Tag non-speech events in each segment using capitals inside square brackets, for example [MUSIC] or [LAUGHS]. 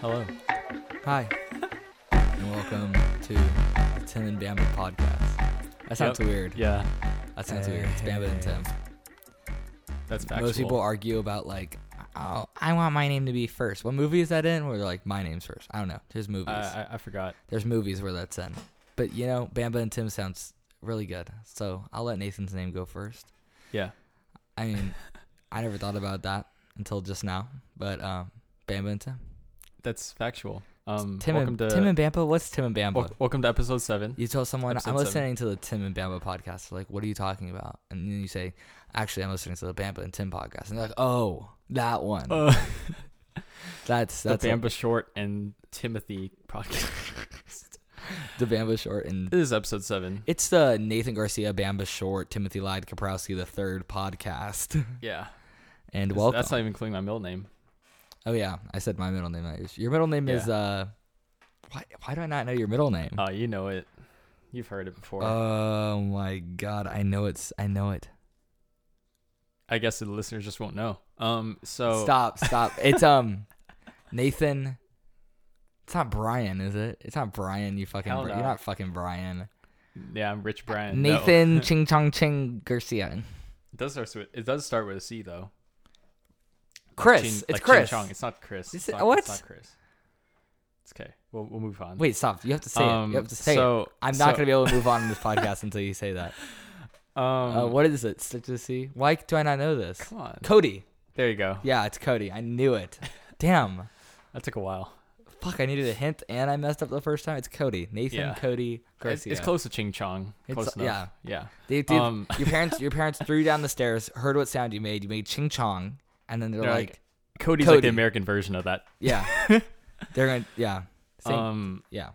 Hello. Hi. and welcome to the Tim and Bamba podcast. That sounds Yep. weird. Yeah, That sounds weird. It's Bamba and Tim. that's factual. Most people argue about like, oh, I want my name to be first. What movie is that in? Where they're like, my name's first. I don't know. There's movies. I, I, I forgot. There's movies where that's in. But you know, Bamba and Tim sounds really good. So I'll let Nathan's name go first. Yeah. I mean, I never thought about that until just now. But um, Bamba and Tim. That's factual. Um, Tim welcome and to Tim and Bamba. What's Tim and Bamba? wel- welcome to episode seven. You tell someone Episode I'm listening to the Tim and Bamba podcast. They're like, what are you talking about? And then you say, actually, I'm listening to the Bamba and Tim podcast. And they're like, oh, that one. Uh, [LAUGHS] that's [LAUGHS] the that's Bamba Short and Timothy podcast. [LAUGHS] the Bamba short, and this is episode seven. it's the Nathan Garcia Bamba short, Timothy Lyde Kaprowski the third podcast. Yeah. And welcome. That's not even including my middle name. Oh yeah, I said my middle name. Your middle name is uh, why why do I not know your middle name? Oh, you know it. You've heard it before. Oh my god, I know it's I know it. I guess the listeners just won't know. Um. So Stop, stop. [LAUGHS] It's um Nathan. It's not Brian, is it? It's not Brian. You fucking, no. you're not fucking Brian. Yeah, I'm Rich Brian. No. Nathan [LAUGHS] Ching Chong Ching Garcia. It does start with. It does start with a C though. Chris. Chin- it's like Chris. Ching Chong. It's not Chris. It's not, what? It's not Chris. It's okay. We'll we'll move on. Wait, stop. You have to say it. Um, You have to say it. so, I'm not so, gonna be able to move on in this [LAUGHS] podcast until you say that. [LAUGHS] Um, Uh, what is it? Start to see. Why do I not know this? Come on. Cody. There you go. Yeah, it's Cody. I knew it. [LAUGHS] Damn. That took a while. Fuck. I needed a hint, and I messed up the first time. It's Cody. Nathan Yeah. Cody Garcia. it's close to Ching Chong. Close It's- enough. Yeah. They, dude, Um, your parents, your parents threw you down the stairs, heard what sound you made. You made ching chong, and then they're, They're like, like, Cody's like the American version of that. "Yeah, [LAUGHS] they're gonna, yeah, same, Um. yeah,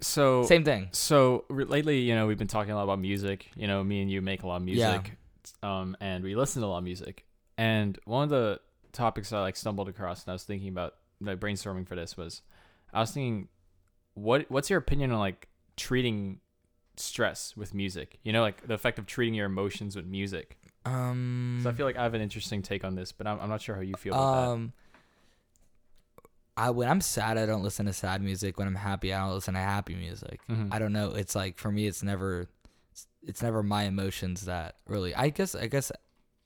So same thing." So re- lately, you know, we've been talking a lot about music. You know, me and you make a lot of Yeah. music, um, and we listen to a lot of music. And one of the topics I like stumbled across, and I was thinking about like brainstorming for this was, I was thinking, what what's your opinion on like treating stress with music? You know, like the effect of treating your emotions with music. Um, So I feel like I have an interesting take on this, but I'm, I'm not sure how you feel about um, I when I'm sad, I don't listen to sad music. When I'm happy, I don't listen to happy music. that. Mhm. I don't know. It's like for me, it's never, it's, it's never my emotions that really. I guess, I guess,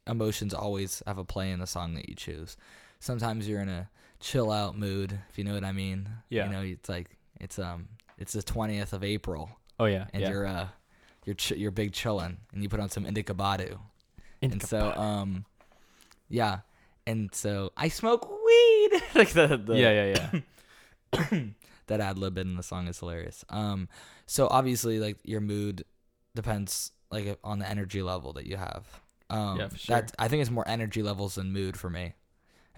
emotions always have a play in the song that you choose. Sometimes you're in a chill out mood, if you know what I mean. Yeah. You know, it's like it's um, it's the twentieth of April, Oh yeah, and yeah. you're uh, you're ch- you're big chillin', and you put on some Indica Badu, and so um, yeah, and so I smoke weed, [LAUGHS] like the, the yeah, yeah, yeah. [COUGHS] that ad lib in the song is hilarious. Um, so obviously, like your mood depends like on the energy level that you have. Um, Yeah, for sure. That I think it's more energy levels than mood for me.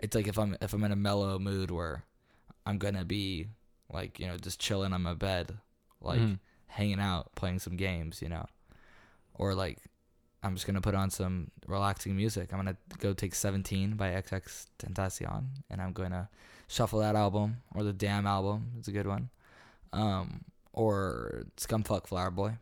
It's like if I'm if I'm in a mellow mood where I'm gonna be like you know just chilling on my bed, like Mhm. hanging out, playing some games, you know, or like I'm just gonna put on some relaxing music. I'm gonna go take 17 by XX Tentacion, and I'm gonna shuffle that album or the Damn album. It's a good one. Um, or Scumfuck Flower Boy.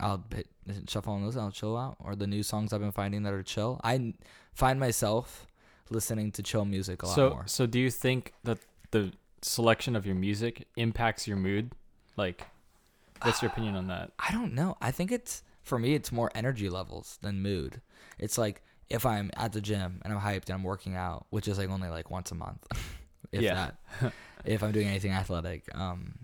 I'll hit, shuffle on those. I'll chill out. Or the new songs I've been finding that are chill. I find myself listening to chill music a lot so, more. So do you think that the selection of your music impacts your mood? Like, what's your opinion on that? I don't know. I think it's for me it's more energy levels than mood. It's like if I'm at the gym and I'm hyped and I'm working out, which is like only like once a month. [LAUGHS] if Yeah. that. if I'm doing anything athletic, um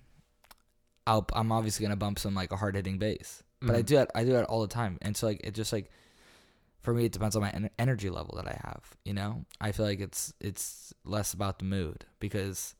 I'll I'm obviously going to bump some like a hard-hitting bass. But I Mhm. do that I do that all the time. And so like it just like for me it depends on my en- energy level that I have, you know? I feel like it's it's less about the mood because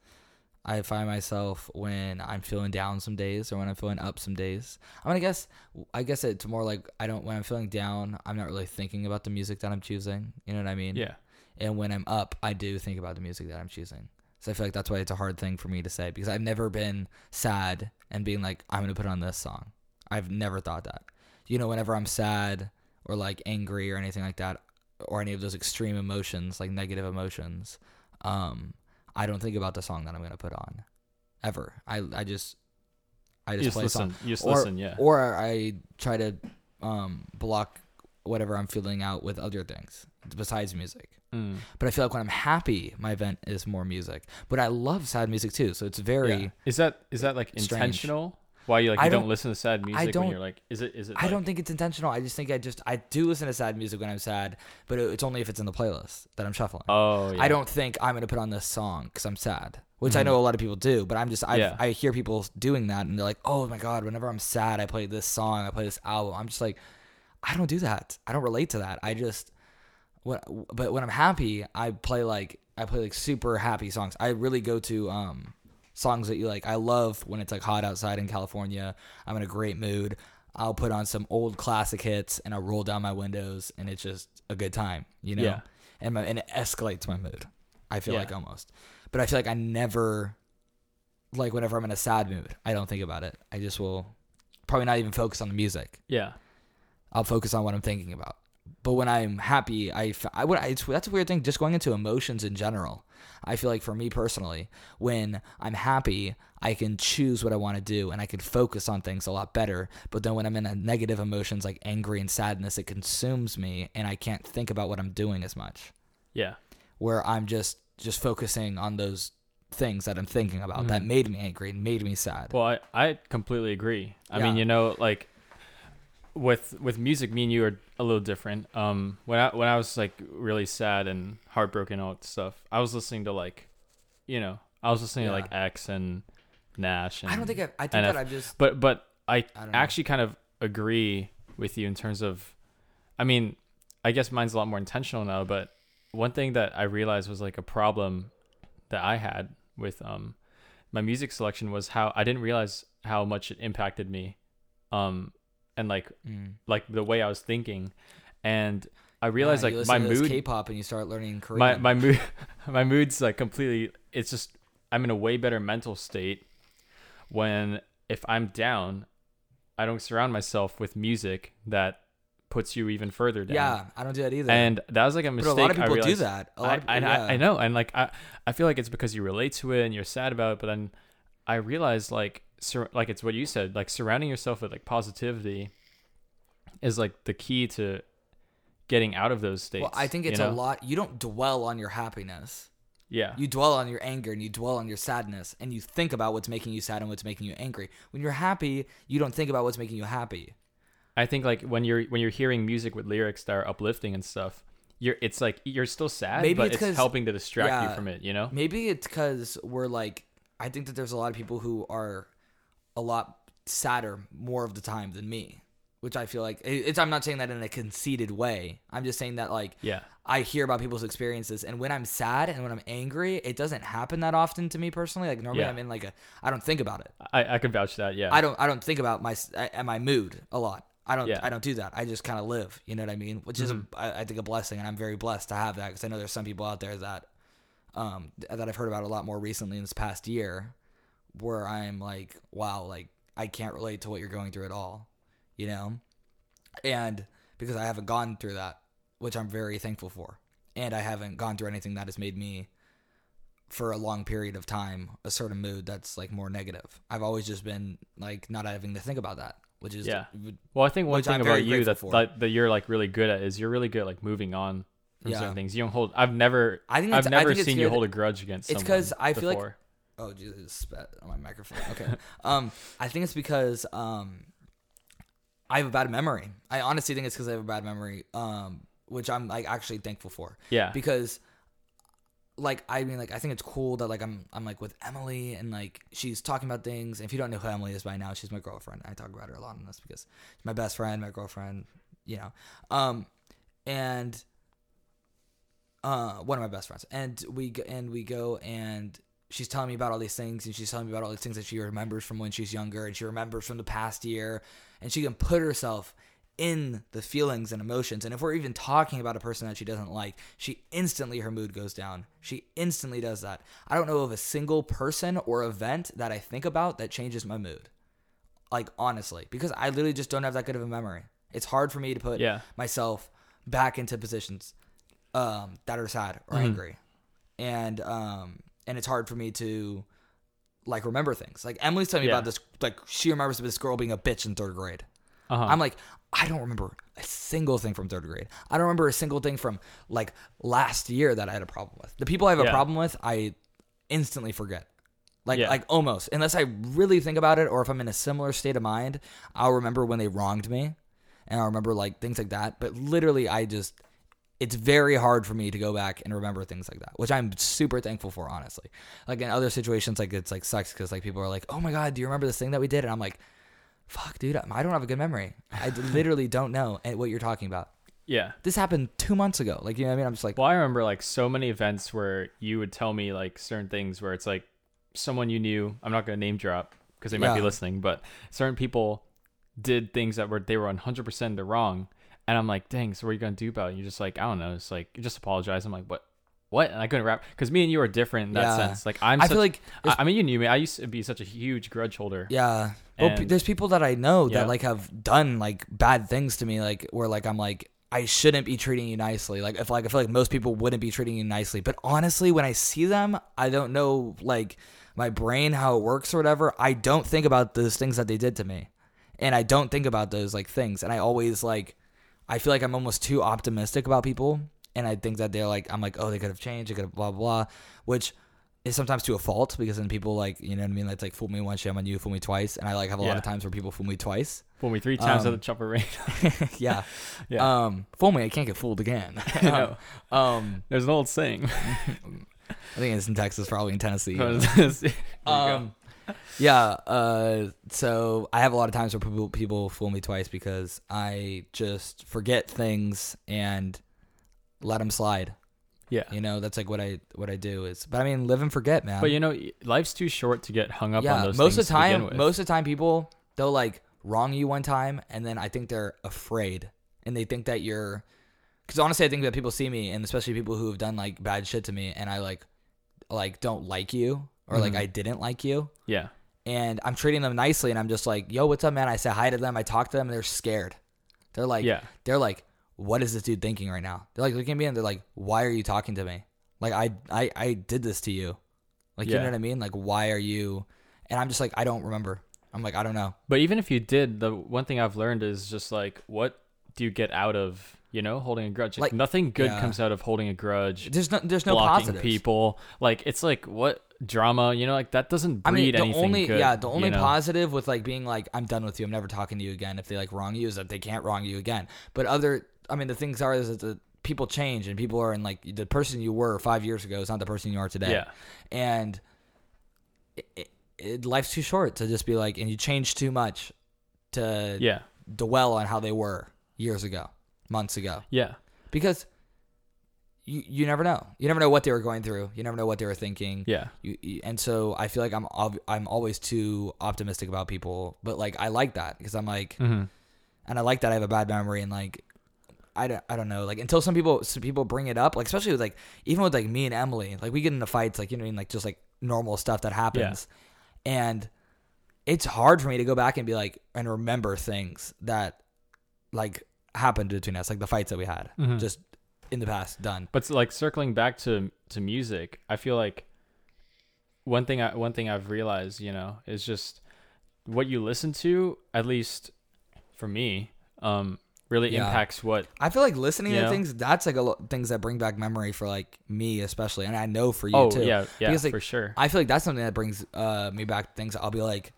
I find myself when I'm feeling down some days or when I'm feeling up some days. I mean, I guess I guess it's more like I don't when I'm feeling down, I'm not really thinking about the music that I'm choosing. You know what I mean? Yeah. And when I'm up, I do think about the music that I'm choosing. So I feel like that's why it's a hard thing for me to say because I've never been sad and being like I'm gonna put on this song. I've never thought that. You know, whenever I'm sad or like angry or anything like that, or any of those extreme emotions, like negative emotions, um, I don't think about the song that I'm gonna put on, ever. I I just I just just play song, listen. You just or listen. Yeah. or I try to um block whatever I'm feeling out with other things besides music. Mm. But I feel like when I'm happy, my vent is more music. But I love sad music too, so it's very. Yeah. Is that is that like Strange. intentional? Why you like I you don't, don't- listen to sad music when don't- you're like is it is it I don't think it's intentional. I just think I just I do listen to sad music when I'm sad, but it- it's only if it's in the playlist that I'm shuffling. Oh yeah. I don't think I'm gonna put on this song because I'm sad, which I Mhm. know a lot of people do. But I'm just I Yeah. I hear people doing that and they're like, oh my god, whenever I'm sad, I play this song, I play this album. I'm just like, I don't do that. I don't relate to that. I just what but when I'm happy, I play like I play like super happy songs. I really go to um songs that you like. I love when it's like hot outside in California. I'm in a great mood. I'll put on some old classic hits and I'll roll down my windows and it's just a good time, you know. Yeah. And my and it escalates my mood. I feel Yeah. like almost, but I feel like I never like whenever I'm in a sad mood, I don't think about it. I just will probably not even focus on the music. Yeah. I'll focus on what I'm thinking about. But when I'm happy, I, I would. It's, that's a weird thing. Just going into emotions in general, I feel like for me personally, when I'm happy, I can choose what I want to do and I can focus on things a lot better. But then when I'm in a negative emotions like angry and sadness, it consumes me and I can't think about what I'm doing as much. Yeah. Where I'm just just focusing on those things that I'm thinking about that mm-hmm. made me angry and made me sad. Well, I, I completely agree. I mean, you know, like with with music, me and you are a little different. Um, when I when I was like really sad and heartbroken, and all that stuff, I was listening to like, you know, I was listening to like X and Nash. And I don't think I, I think and that I just But but I, I actually kind of agree with you in terms of, I mean, I guess mine's a lot more intentional now. But one thing that I realized was like a problem that I had with um my music selection was how I didn't realize how much it impacted me, um, and like Mm. like the way I was thinking, and I realized Yeah, like my mood K-pop and you start learning Korean. my my mood [LAUGHS] my mood's like completely it's just i'm in a way better mental state when if i'm down i don't surround myself with music that puts you even further down Yeah, I don't do that either. and that was like a but mistake a lot of people do that. A lot I, of, I, yeah. I know and like I, I feel like it's because you relate to it and you're sad about it but then i realized like sur- like it's what you said like surrounding yourself with like positivity is like the key to getting out of those states Well, I think it's you a lot. You don't dwell on your happiness. yeah You dwell on your anger and you dwell on your sadness and you think about what's making you sad and what's making you angry. When you're happy, you don't think about what's making you happy. I think like when you're when you're hearing music with lyrics that are uplifting and stuff, you're it's like you're still sad, Maybe but it's it's, helping to distract yeah. you from it. You know? Maybe it's because we're like, I think that there's a lot of people who are a lot sadder more of the time than me, which I feel like it's. I'm not saying that in a conceited way. I'm just saying that like Yeah, I hear about people's experiences, and when I'm sad and when I'm angry, it doesn't happen that often to me personally. Like normally, Yeah. I'm in like a, I don't think about it. I I could vouch that. Yeah, I don't, I don't think about my and my mood a lot. I don't, Yeah. I don't do that. I just kind of live. You know what I mean? Which is, a, I, I think, a blessing, and I'm very blessed to have that because I know there's some people out there that, um, that I've heard about a lot more recently in this past year, where I'm like, wow, like I can't relate to what you're going through at all, you know, and because I haven't gone through that, which I'm very thankful for, and I haven't gone through anything that has made me for a long period of time a certain mood that's like more negative. I've always just been like not having to think about that, which is Yeah. Well, I think one thing I'm about you that, that that you're like really good at is you're really good at like moving on from Yeah. certain things. You don't hold. I've never. I think I've never seen you hold a grudge against. it's someone 'cause I feel like- before. Oh Jesus, spat on my microphone. Okay. [LAUGHS] um, I think it's because um, I have a bad memory. I honestly think it's because I have a bad memory. Um, which I'm like actually thankful for. Yeah. Because, like, I mean, like, I think it's cool that like I'm I'm like with Emily and like she's talking about things. And if you don't know who Emily is by now, she's my girlfriend. I talk about her a lot on this because she's my best friend, my girlfriend. You know, um, and uh, one of my best friends, and we and we go and she's telling me about all these things, and she's telling me about all these things that she remembers from when she's younger, and she remembers from the past year, and she can put herself in the feelings and emotions. And if we're even talking about a person that she doesn't like, she instantly her mood goes down. She instantly does that. I don't know of a single person or event that I think about that changes my mood. Like honestly, because I literally just don't have that good of a memory. It's hard for me to put Yeah. myself back into positions um, that are sad or angry, and um, and it's hard for me to like remember things. Like Emily's telling me Yeah. about this. Like she remembers this girl being a bitch in third grade. Uh-huh. I'm like, I don't remember a single thing from third grade. I don't remember a single thing from like last year that I had a problem with. The people I have a problem with, I instantly forget. Like Yeah. like almost. Unless I really think about it or if I'm in a similar state of mind, I'll remember when they wronged me and I'll remember like things like that. But literally I just it's very hard for me to go back and remember things like that, which I'm super thankful for, honestly. Like in other situations, like it's like sucks because like people are like, "Oh my god, do you remember this thing that we did?" And I'm like, "Fuck, dude, I don't have a good memory. I [LAUGHS] literally don't know eh, what you're talking about. Yeah. This happened two months ago. Like you know what I mean? I'm just like, Well, I remember like so many events where you would tell me like certain things where it's like someone you knew. I'm not gonna name drop because they might be listening, but certain people did things that were they were 100 percent the wrong, and I'm like, dang. So what are you gonna do about it? And you're just like, I don't know. It's like you just apologize. I'm like, what? What? And I couldn't rap because me and you are different in that Yeah. sense. Like I'm. I such, feel like I, I mean, you knew me. I used to be such a huge grudge holder. Yeah. Well, And- there's people that I know Yeah. that like have done like bad things to me, like where like I'm like I shouldn't be treating you nicely. Like if like I feel like most people wouldn't be treating you nicely, but honestly, when I see them, I don't know like my brain how it works or whatever. I don't think about those things that they did to me, and I don't think about those like things, and I always like I feel like I'm almost too optimistic about people, and I think that they're like I'm like oh they could have changed, they could have blah blah, blah which is sometimes to a fault because then people like you know what I mean. Like, like fool me once, shame on you, fool me twice, and I like have a lot of times where people fool me twice. Fool me three times Um, at the chopper rain. [LAUGHS] [LAUGHS] yeah, yeah. Um, fool me, I can't get fooled again. [LAUGHS] I know. um, There's an old saying. I think it's in Texas, probably in Tennessee. There you go. um, yeah. Uh, so I have a lot of times where people people fool me twice because I just forget things and let them slide. yeah. You know, that's like what I what I do is. But I mean, live and forget, man. But you know, life's too short to get hung up on yeah, those most of the time, most of the time, people they'll like wrong you one time, and then I think they're afraid, and they think that you're. Because honestly, I think that people see me, and especially people who have done like bad shit to me, and I like, like don't like you, or like Mhm. I didn't like you, yeah. and I'm treating them nicely, and I'm just like, yo, what's up, man? I say hi to them, I talk to them, and they're scared. They're like, yeah. they're like, what is this dude thinking right now? They're like looking at me, and they're like, why are you talking to me? Like I, I, I did this to you. Like you know what I mean? Like why are you? And I'm just like, I don't remember. I'm like, I don't know. But even if you did, the one thing I've learned is just like, what do you get out of you know holding a grudge? Like, Like, nothing good yeah. comes out of holding a grudge. There's no, there's no blocking people. Like it's like what drama? You know, like that doesn't I breed mean, the anything only good. yeah, the only you know? positive with like being like, I'm done with you. I'm never talking to you again. If they like wrong you, is that they can't wrong you again. But other, I mean, the things are is that the people change and people are in like the person you were five years ago is not the person you are today. Yeah. and it, it, it, life's too short to just be like, and you change too much to Yeah. dwell on how they were years ago, months ago, Yeah. because you you never know. You never know what they were going through. You never know what they were thinking. Yeah. You, you- and so I feel like I'm I'm always too optimistic about people, but like I like that because I'm like, hmm and I like that I have a bad memory and like. I don't, I don't know like until some people some people bring it up like especially with like even with like me and Emily like we get into fights like you know what I mean like just like normal stuff that happens and it's hard for me to go back and be like and remember things that like happened between us like the fights that we had Mhm. just in the past done But like circling back to to music, I feel like one thing I one thing I've realized, you know, is just what you listen to. At least for me, um, really Yeah. impacts what. I feel like listening to know? things that's like a lo- things that bring back memory for like me especially and I know for you oh too yeah, yeah, Because, like, for sure. I feel like that's something that brings uh, me back things. I'll be like,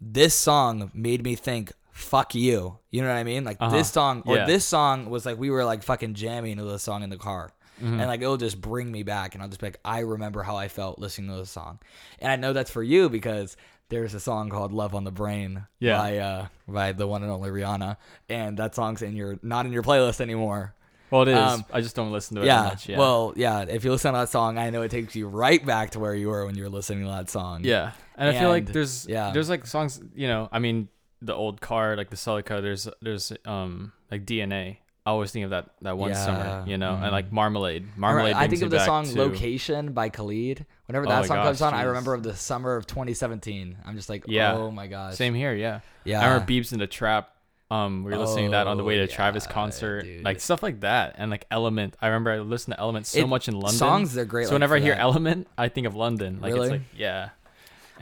this song made me think, fuck you. You know what I mean? Like Uh-huh. this song, or Yeah. this song was like, we were like fucking jamming to this song in the car. Mhm. And like, it'll just bring me back. And I'll just be like, I remember how I felt listening to this song. And I know that's for you because there's a song called Love on the Brain Yeah. by, uh, by the one and only Rihanna. And that song's in your, not in your playlist anymore. well, it is. um, I just don't listen to it Yeah. much. Yeah. Well, yeah. If you listen to that song, I know it takes you right back to where you were when you were listening to that song. Yeah, and, I feel like there's yeah. there's like songs you know I mean the old car like the Celica there's there's um like DNA I always think of that that one summer you know mhm. and like Marmalade Marmalade I think of the song to- "Location" by Khalid. Whenever Oh that my song comes gosh, on, I remember of the summer of 2017. I'm just like, Yeah. oh my gosh, same here yeah yeah. I remember Beibs in the Trap um we were listening to that on the way Oh, to Travis concert dude. like stuff like that and like Element I remember I listened to Element so It- much in London songs they're great. so like, whenever I hear that. Element I think of London like Really? it's like yeah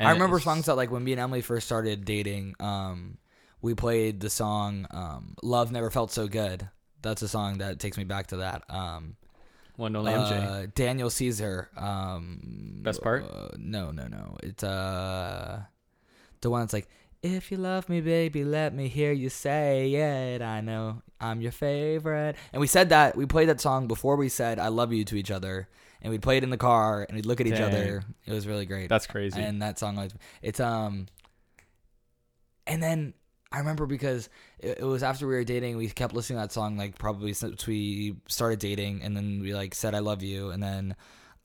And I remember songs that like when me and Emily first started dating. Um, we played the song um, "Love Never Felt So Good." That's a song that takes me back to that. Um, One only MJ. uh, Daniel Caesar. Um, Best part? Uh, no, no, no. It's uh, the one that's like, "If you love me, baby, let me hear you say it." I know I'm your favorite. And we said that we played that song before we said "I love you" to each other, and we'd play it in the car and we'd look at each Dang. other. It was really great. That's crazy. And that song, always- it's um, and then I remember because it, it was after we were dating, we kept listening to that song like probably since we started dating, and then we like said I love you, and then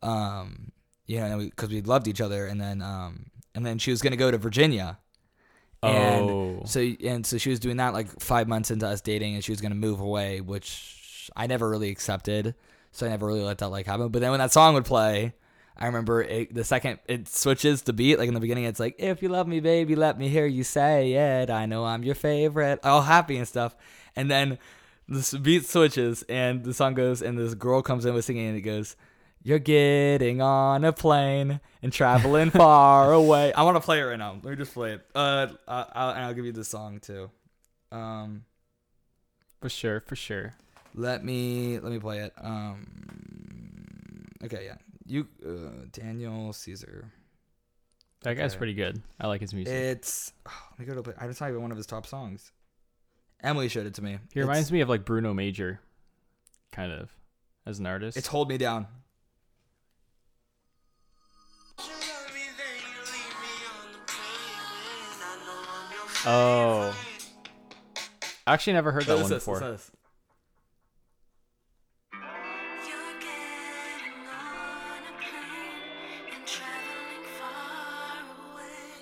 um, you know, because we, loved each other, and then um, and then she was gonna go to Virginia. And oh, so and so she was doing that like five months into us dating, and she was gonna move away, which I never really accepted. So I never really let that like happen. But then when that song would play, I remember it, the second it switches to beat, like in the beginning, it's like "If you love me, baby, let me hear you say it. I know I'm your favorite." All happy and stuff, and then the beat switches and the song goes, and this girl comes in with singing, and it goes. You're getting on a plane and traveling [LAUGHS] far away. I want to play it right now. Let me just play it. Uh, I- I'll, and I'll give you the song too. Um, for sure, for sure. Let me let me play it. Um, okay, yeah. You, uh, Daniel Caesar. That guy's pretty good. I like his music. It's. Oh, let me go to. play- I just not even one of his top songs. Emily showed it to me. he reminds me of like Bruno Major, kind of, as an artist. It's "Hold Me Down." oh, I actually never heard that one this, before. this.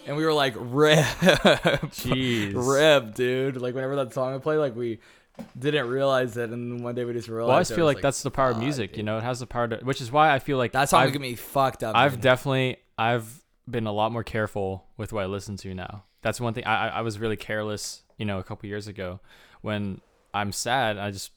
And we were like, "Rip, Jeez. [LAUGHS] rip, dude!" Like whenever that song would play, like we didn't realize it, and one day we just realized. Well, I it. just feel was like that's the power of "God, music. You know, it has the power to, which is why I feel like that song get me fucked up. I've dude. definitely I've been a lot more careful with what I listen to now. That's one thing I I I was really careless, you know, a couple years ago when I'm sad, I just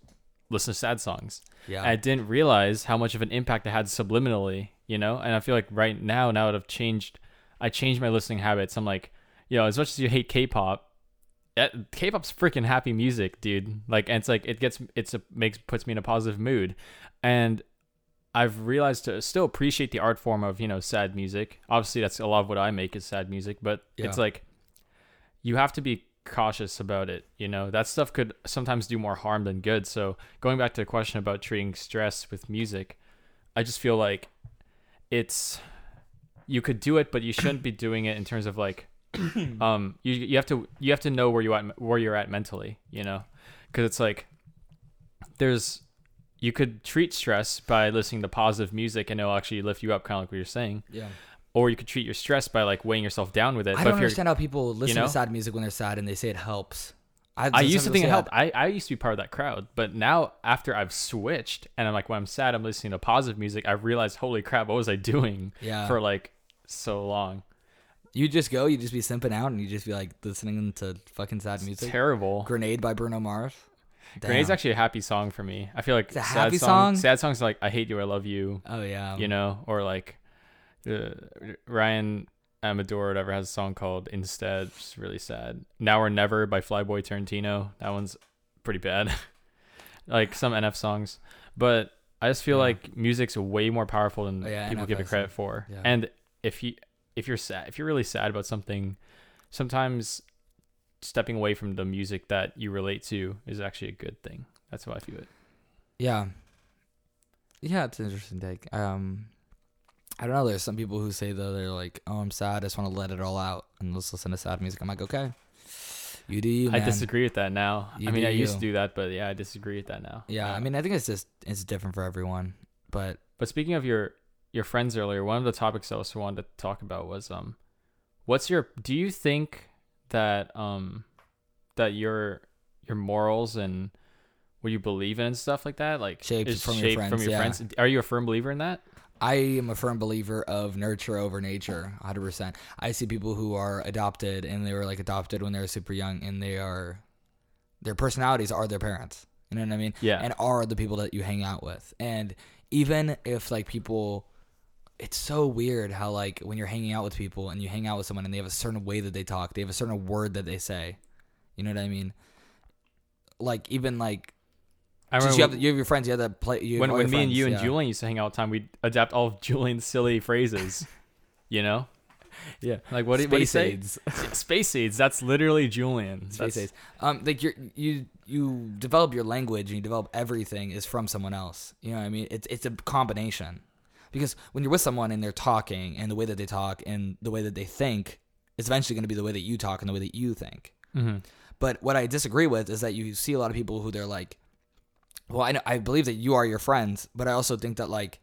listen to sad songs. yeah. I didn't realize how much of an impact it had subliminally, you know? And I feel like right now, now that I've changed, I changed my listening habits. I'm like, yo, as much as you hate K-pop, eh, K-pop's freaking happy music, dude. Like, and it's like it gets, it's a makes puts me in a positive mood, and I've realized to still appreciate the art form of you know sad music. Obviously, that's a lot of what I make is sad music, but it's like you have to be cautious about it. You know, that stuff could sometimes do more harm than good. So going back to the question about treating stress with music, I just feel like it's you could do it, but you shouldn't be doing it in terms of like [COUGHS] um you you have to you have to know where you at where you're at mentally, you know, because it's like there's you could treat stress by listening to positive music and it'll actually lift you up, kind of like what you're saying, yeah. or you could treat your stress by like weighing yourself down with it. I but don't understand how people listen know? to sad music when they're sad and they say it helps. I, I used to think it helped. I, I used to be part of that crowd, but now after I've switched and I'm like when I'm sad, I'm listening to positive music. I've realized, holy crap, what was I doing Yeah. for like so long? You just go, you just be simping out, and you just be like listening to fucking sad music. Terrible. Grenade by Bruno Mars. Grenade's actually a happy song for me. I feel like It's a sad happy song, song? Sad songs like "I Hate You, I Love You," Oh yeah. you know, or like uh, Ryan Amador whatever has a song called "Instead," It's really sad. "Now or Never" by Flyboy Tarantino. That one's pretty bad. [LAUGHS] like some NF songs, but I just feel Yeah. like music's way more powerful than Oh, yeah, people NF give it credit for. yeah. And if you if you're sad, if you're really sad about something, sometimes stepping away from the music that you relate to is actually a good thing. That's how I feel it. Yeah. Yeah, it's an interesting take. Um, I don't know. There's some people who say though they're like, "Oh, I'm sad. I just want to let it all out and let's listen to sad music." I'm like, okay, you do you, I disagree with that now. You I mean, I used you. to do that, but yeah, I disagree with that now. Yeah, I Uh, mean, I think it's just it's different for everyone. But but speaking of your your friends earlier, one of the topics I also wanted to talk about was um, what's your? Do you think that um, that your your morals and what you believe in and stuff like that, like Shaped is from your shaped from friends, your yeah. friends? Are you a firm believer in that? I am a firm believer of nurture over nature, 100%. I see people who are adopted and they were like adopted when they were super young and they are their personalities are their parents. You know what I mean? Yeah. And are the people that you hang out with. And even if like people it's so weird how like when you're hanging out with people and you hang out with someone and they have a certain way that they talk, they have a certain word that they say. You know what I mean? Like even like I remember you have you have your friends. You have to play. You have when, when me and friends, you and. Julian used to hang out all the time, we'd adapt all of [LAUGHS] Julian's silly phrases. you know? Yeah. Like what do, what do you say? aids. Space aids. That's literally Julian. Space That's- aids. Um, like you you you develop your language and you develop everything is from someone else. You know what I mean? It's it's a combination. Because when you're with someone and they're talking and the way that they talk and the way that they think, it's eventually going to be the way that you talk and the way that you think. Mhm. But what I disagree with is that you see a lot of people who they're like, well, I know, I believe that you are your friends, but I also think that like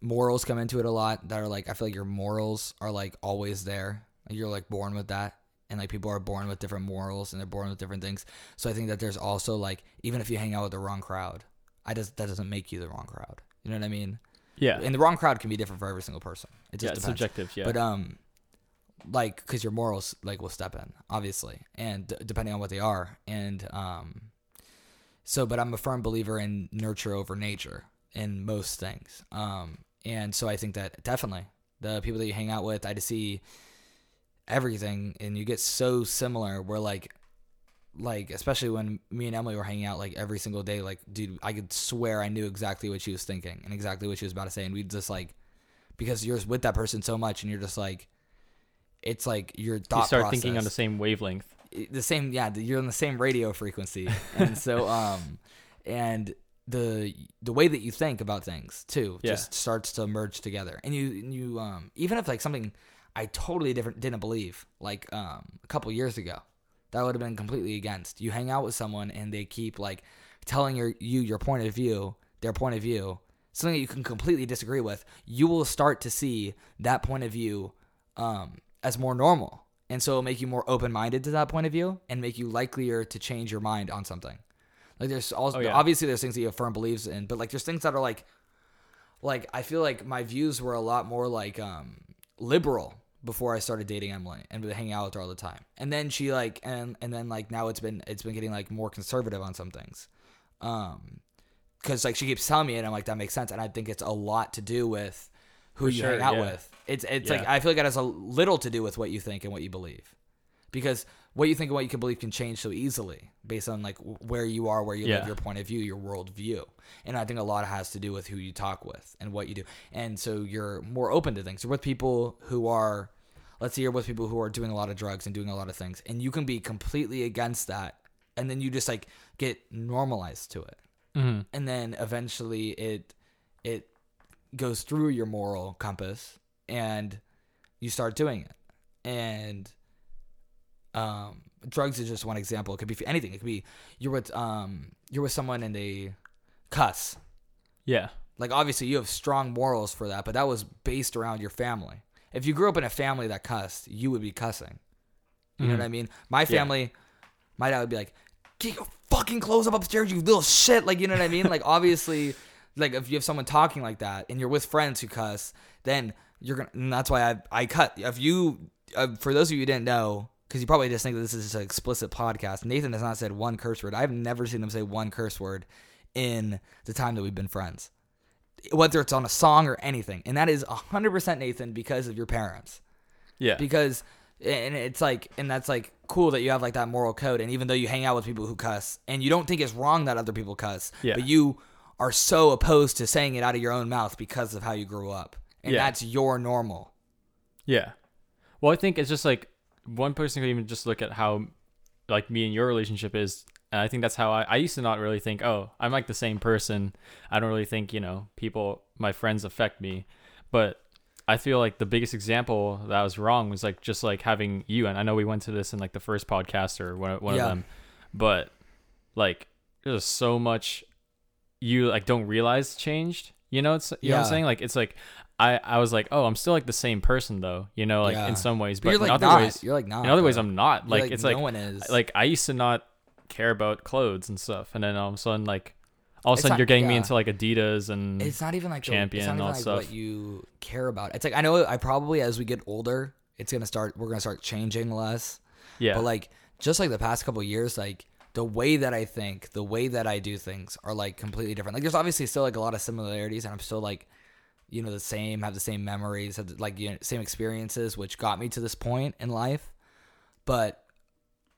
morals come into it a lot. That are like I feel like your morals are like always there. Like you're like born with that, and like people are born with different morals and they're born with different things. So I think that there's also like even if you hang out with the wrong crowd, I just that doesn't make you the wrong crowd. You know what I mean? Yeah. And the wrong crowd can be different for every single person. It yeah, just it's depends. subjective. Yeah. But um, like because your morals like will step in, obviously, and d- depending on what they are, and um, so but I'm a firm believer in nurture over nature in most things. Um, and so I think that definitely the people that you hang out with, I just see everything, and you get so similar. Where like. Like especially when me and Emily were hanging out like every single day, like dude, I could swear I knew exactly what she was thinking and exactly what she was about to say, and we just like because you're with that person so much and you're just like it's like your thought you start process, thinking on the same wavelength. the same yeah you're on the same radio frequency and so [LAUGHS] um and the the way that you think about things too Yeah. just starts to merge together and you you um even if like something i totally different didn't believe like um a couple years ago that would have been completely against. You hang out with someone and they keep like telling your you your point of view their point of view something that you can completely disagree with you will start to see that point of view um as more normal. And so it'll make you more open-minded to that point of view and make you likelier to change your mind on something. Like there's also Oh, yeah. obviously there's things that you have firm beliefs in but like there's things that are like like i feel like my views were a lot more like um liberal before i started dating emily and hanging out with her all the time. And then she like and and then like now it's been it's been getting like more conservative on some things. Um because like she keeps telling me and i'm like that makes sense. And i think it's a lot to do with who For you sure, hang out yeah. with. It's it's like i feel like it has a little to do with what you think and what you believe. Because what you think and what you can believe can change so easily based on like where you are, where you Yeah. live, your point of view, your worldview. And I think a lot has to do with who you talk with and what you do. And so you're more open to things. You're with people who are, let's say you're with people who are doing a lot of drugs and doing a lot of things, and you can be completely against that, and then you just like get normalized to it, Mm-hmm. and then eventually it it goes through your moral compass, and you start doing it, and um drugs is just one example. It could be for anything. It could be you're with um you're with someone and they cuss. Yeah. like obviously you have strong morals for that but that was based around your family. If you grew up in a family that cussed you would be cussing. You know Mhm. what i mean? My family my dad would be like get your fucking clothes up upstairs you little shit. Like you know what i mean? Like obviously [LAUGHS] like if you have someone talking like that and you're with friends who cuss then you're gonna and that's why i i cut. If you uh, for those of you who didn't know because you probably just think that this is an explicit podcast nathan has not said one curse word i've never seen him say one curse word in the time that we've been friends whether it's on a song or anything and that is 100% nathan because of your parents Yeah. because and it's like and that's like cool that you have like that moral code and even though you hang out with people who cuss and you don't think it's wrong that other people cuss Yeah. but you are so opposed to saying it out of your own mouth because of how you grew up and Yeah. that's your normal Yeah. Well, I think it's just like one person could even just look at how like me and your relationship is. And I think that's how I, I used to not really think, oh, I'm like the same person. I don't really think, you know, people, my friends affect me. But I feel like the biggest example that was wrong was like just like having you. And I know we went to this in like the first podcast or one, one Yeah. of them. But like there's so much you like don't realize changed. You know, it's, you know what I'm saying? Like it's like, I, I was like, oh, I'm still like the same person though, you know, like Yeah. in some ways, but, but, you're like in other not ways, you're like not in other ways. I'm not. You're Like, it's no like, one is like I used to not care about clothes and stuff, and then all of a sudden, like, all of a It's sudden, not- you're getting me into like Adidas and it's not even like the- champion it's not and even all like stuff. what you care about it's like i know i probably as we get older it's gonna start we're gonna start changing less yeah, But like just like the past couple of years, like the way that I think, the way that I do things are like completely different. Like there's obviously still like a lot of similarities, and I'm still like, you know, the same, have the same memories, have the, like you know, same experiences, which got me to this point in life. But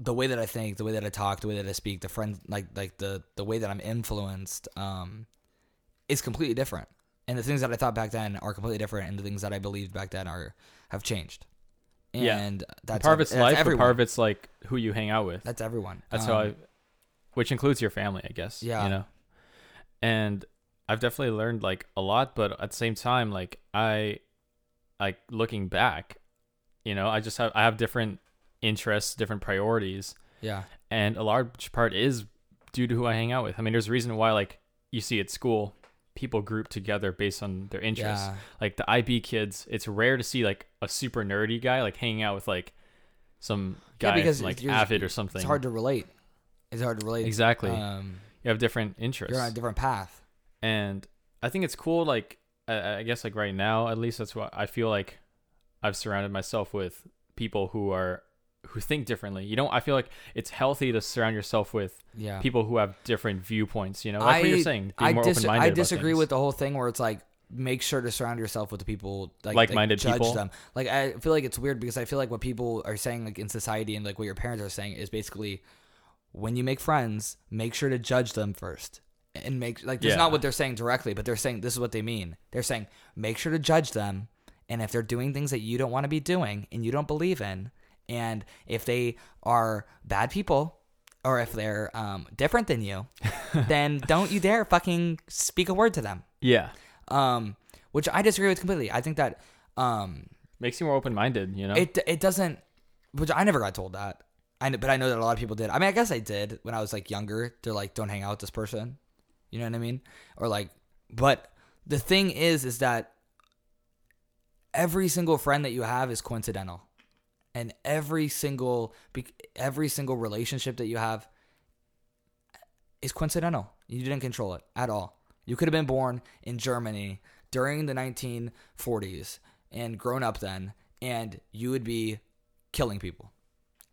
the way that I think, the way that I talk, the way that I speak, the friend like like the the way that I'm influenced um is completely different. And the things that I thought back then are completely different and the things that I believed back then are have changed. Yeah. And that's part of it's life, everyone. part of it's like who you hang out with. that's everyone. That's Um, how I, which includes your family, I guess. Yeah. You know, and I've definitely learned like a lot, but at the same time, like I, like looking back, you know, I just have I have different interests, different priorities, Yeah. and a large part is due to who I hang out with. I mean, there's a reason why like you see at school people group together based on their interests. Yeah. Like the IB kids, it's rare to see like a super nerdy guy like hanging out with like some Yeah, guy because like avid or something. It's hard to relate. It's hard to relate. Exactly. Um, you have different interests. you're on a different path. And I think it's cool. Like I, I guess like right now, at least that's what I feel like. I've surrounded myself with people who are who think differently. You know, I feel like it's healthy to surround yourself with Yeah. people who have different viewpoints. You know, like what you're saying. I, more dis-. I disagree with the whole thing where it's like make sure to surround yourself with the people like Like-minded judge people. them. Like I feel like it's weird because I feel like what people are saying like in society and like what your parents are saying is basically when you make friends, make sure to judge them first. And make like that's Yeah. not what they're saying directly, but they're saying this is what they mean. They're saying make sure to judge them and if they're doing things that you don't want to be doing and you don't believe in and if they are bad people or if they're um, different than you, [LAUGHS] then don't you dare fucking speak a word to them. Yeah, Um, which I disagree with completely. I think that um, makes you more open-minded. You know, it it doesn't. Which I never got told that. I kn- but I know that a lot of people did. I mean, I guess I did when I was like younger. They're like, don't hang out with this person. You know what I mean? Or like, but the thing is, is that every single friend that you have is coincidental, and every single every single relationship that you have is coincidental. You didn't control it at all. You could have been born in Germany during the 1940s and grown up then, and you would be killing people.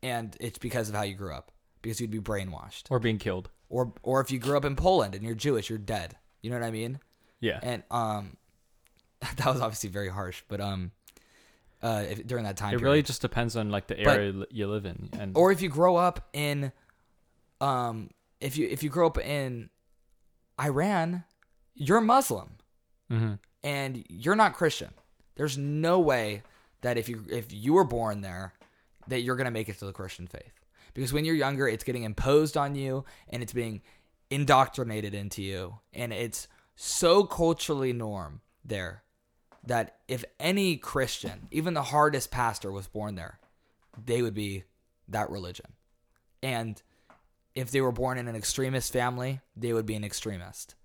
And it's because of how you grew up, because you'd be brainwashed. or being killed. Or, or if you grew up in Poland and you're Jewish, you're dead. You know what I mean? Yeah, And um, [LAUGHS] that was obviously very harsh, but um, uh, if, during that time, it period. really just depends on like the area li- you live in, and or if you grow up in um if you if you grow up in Iran, you're Muslim Mhm. and you're not Christian. There's no way that if you if you were born there that you're going to make it to the Christian faith. Because when you're younger, it's getting imposed on you and it's being indoctrinated into you and it's so culturally norm there that if any Christian, even the hardest pastor was born there, they would be that religion. And if they were born in an extremist family, they would be an extremist.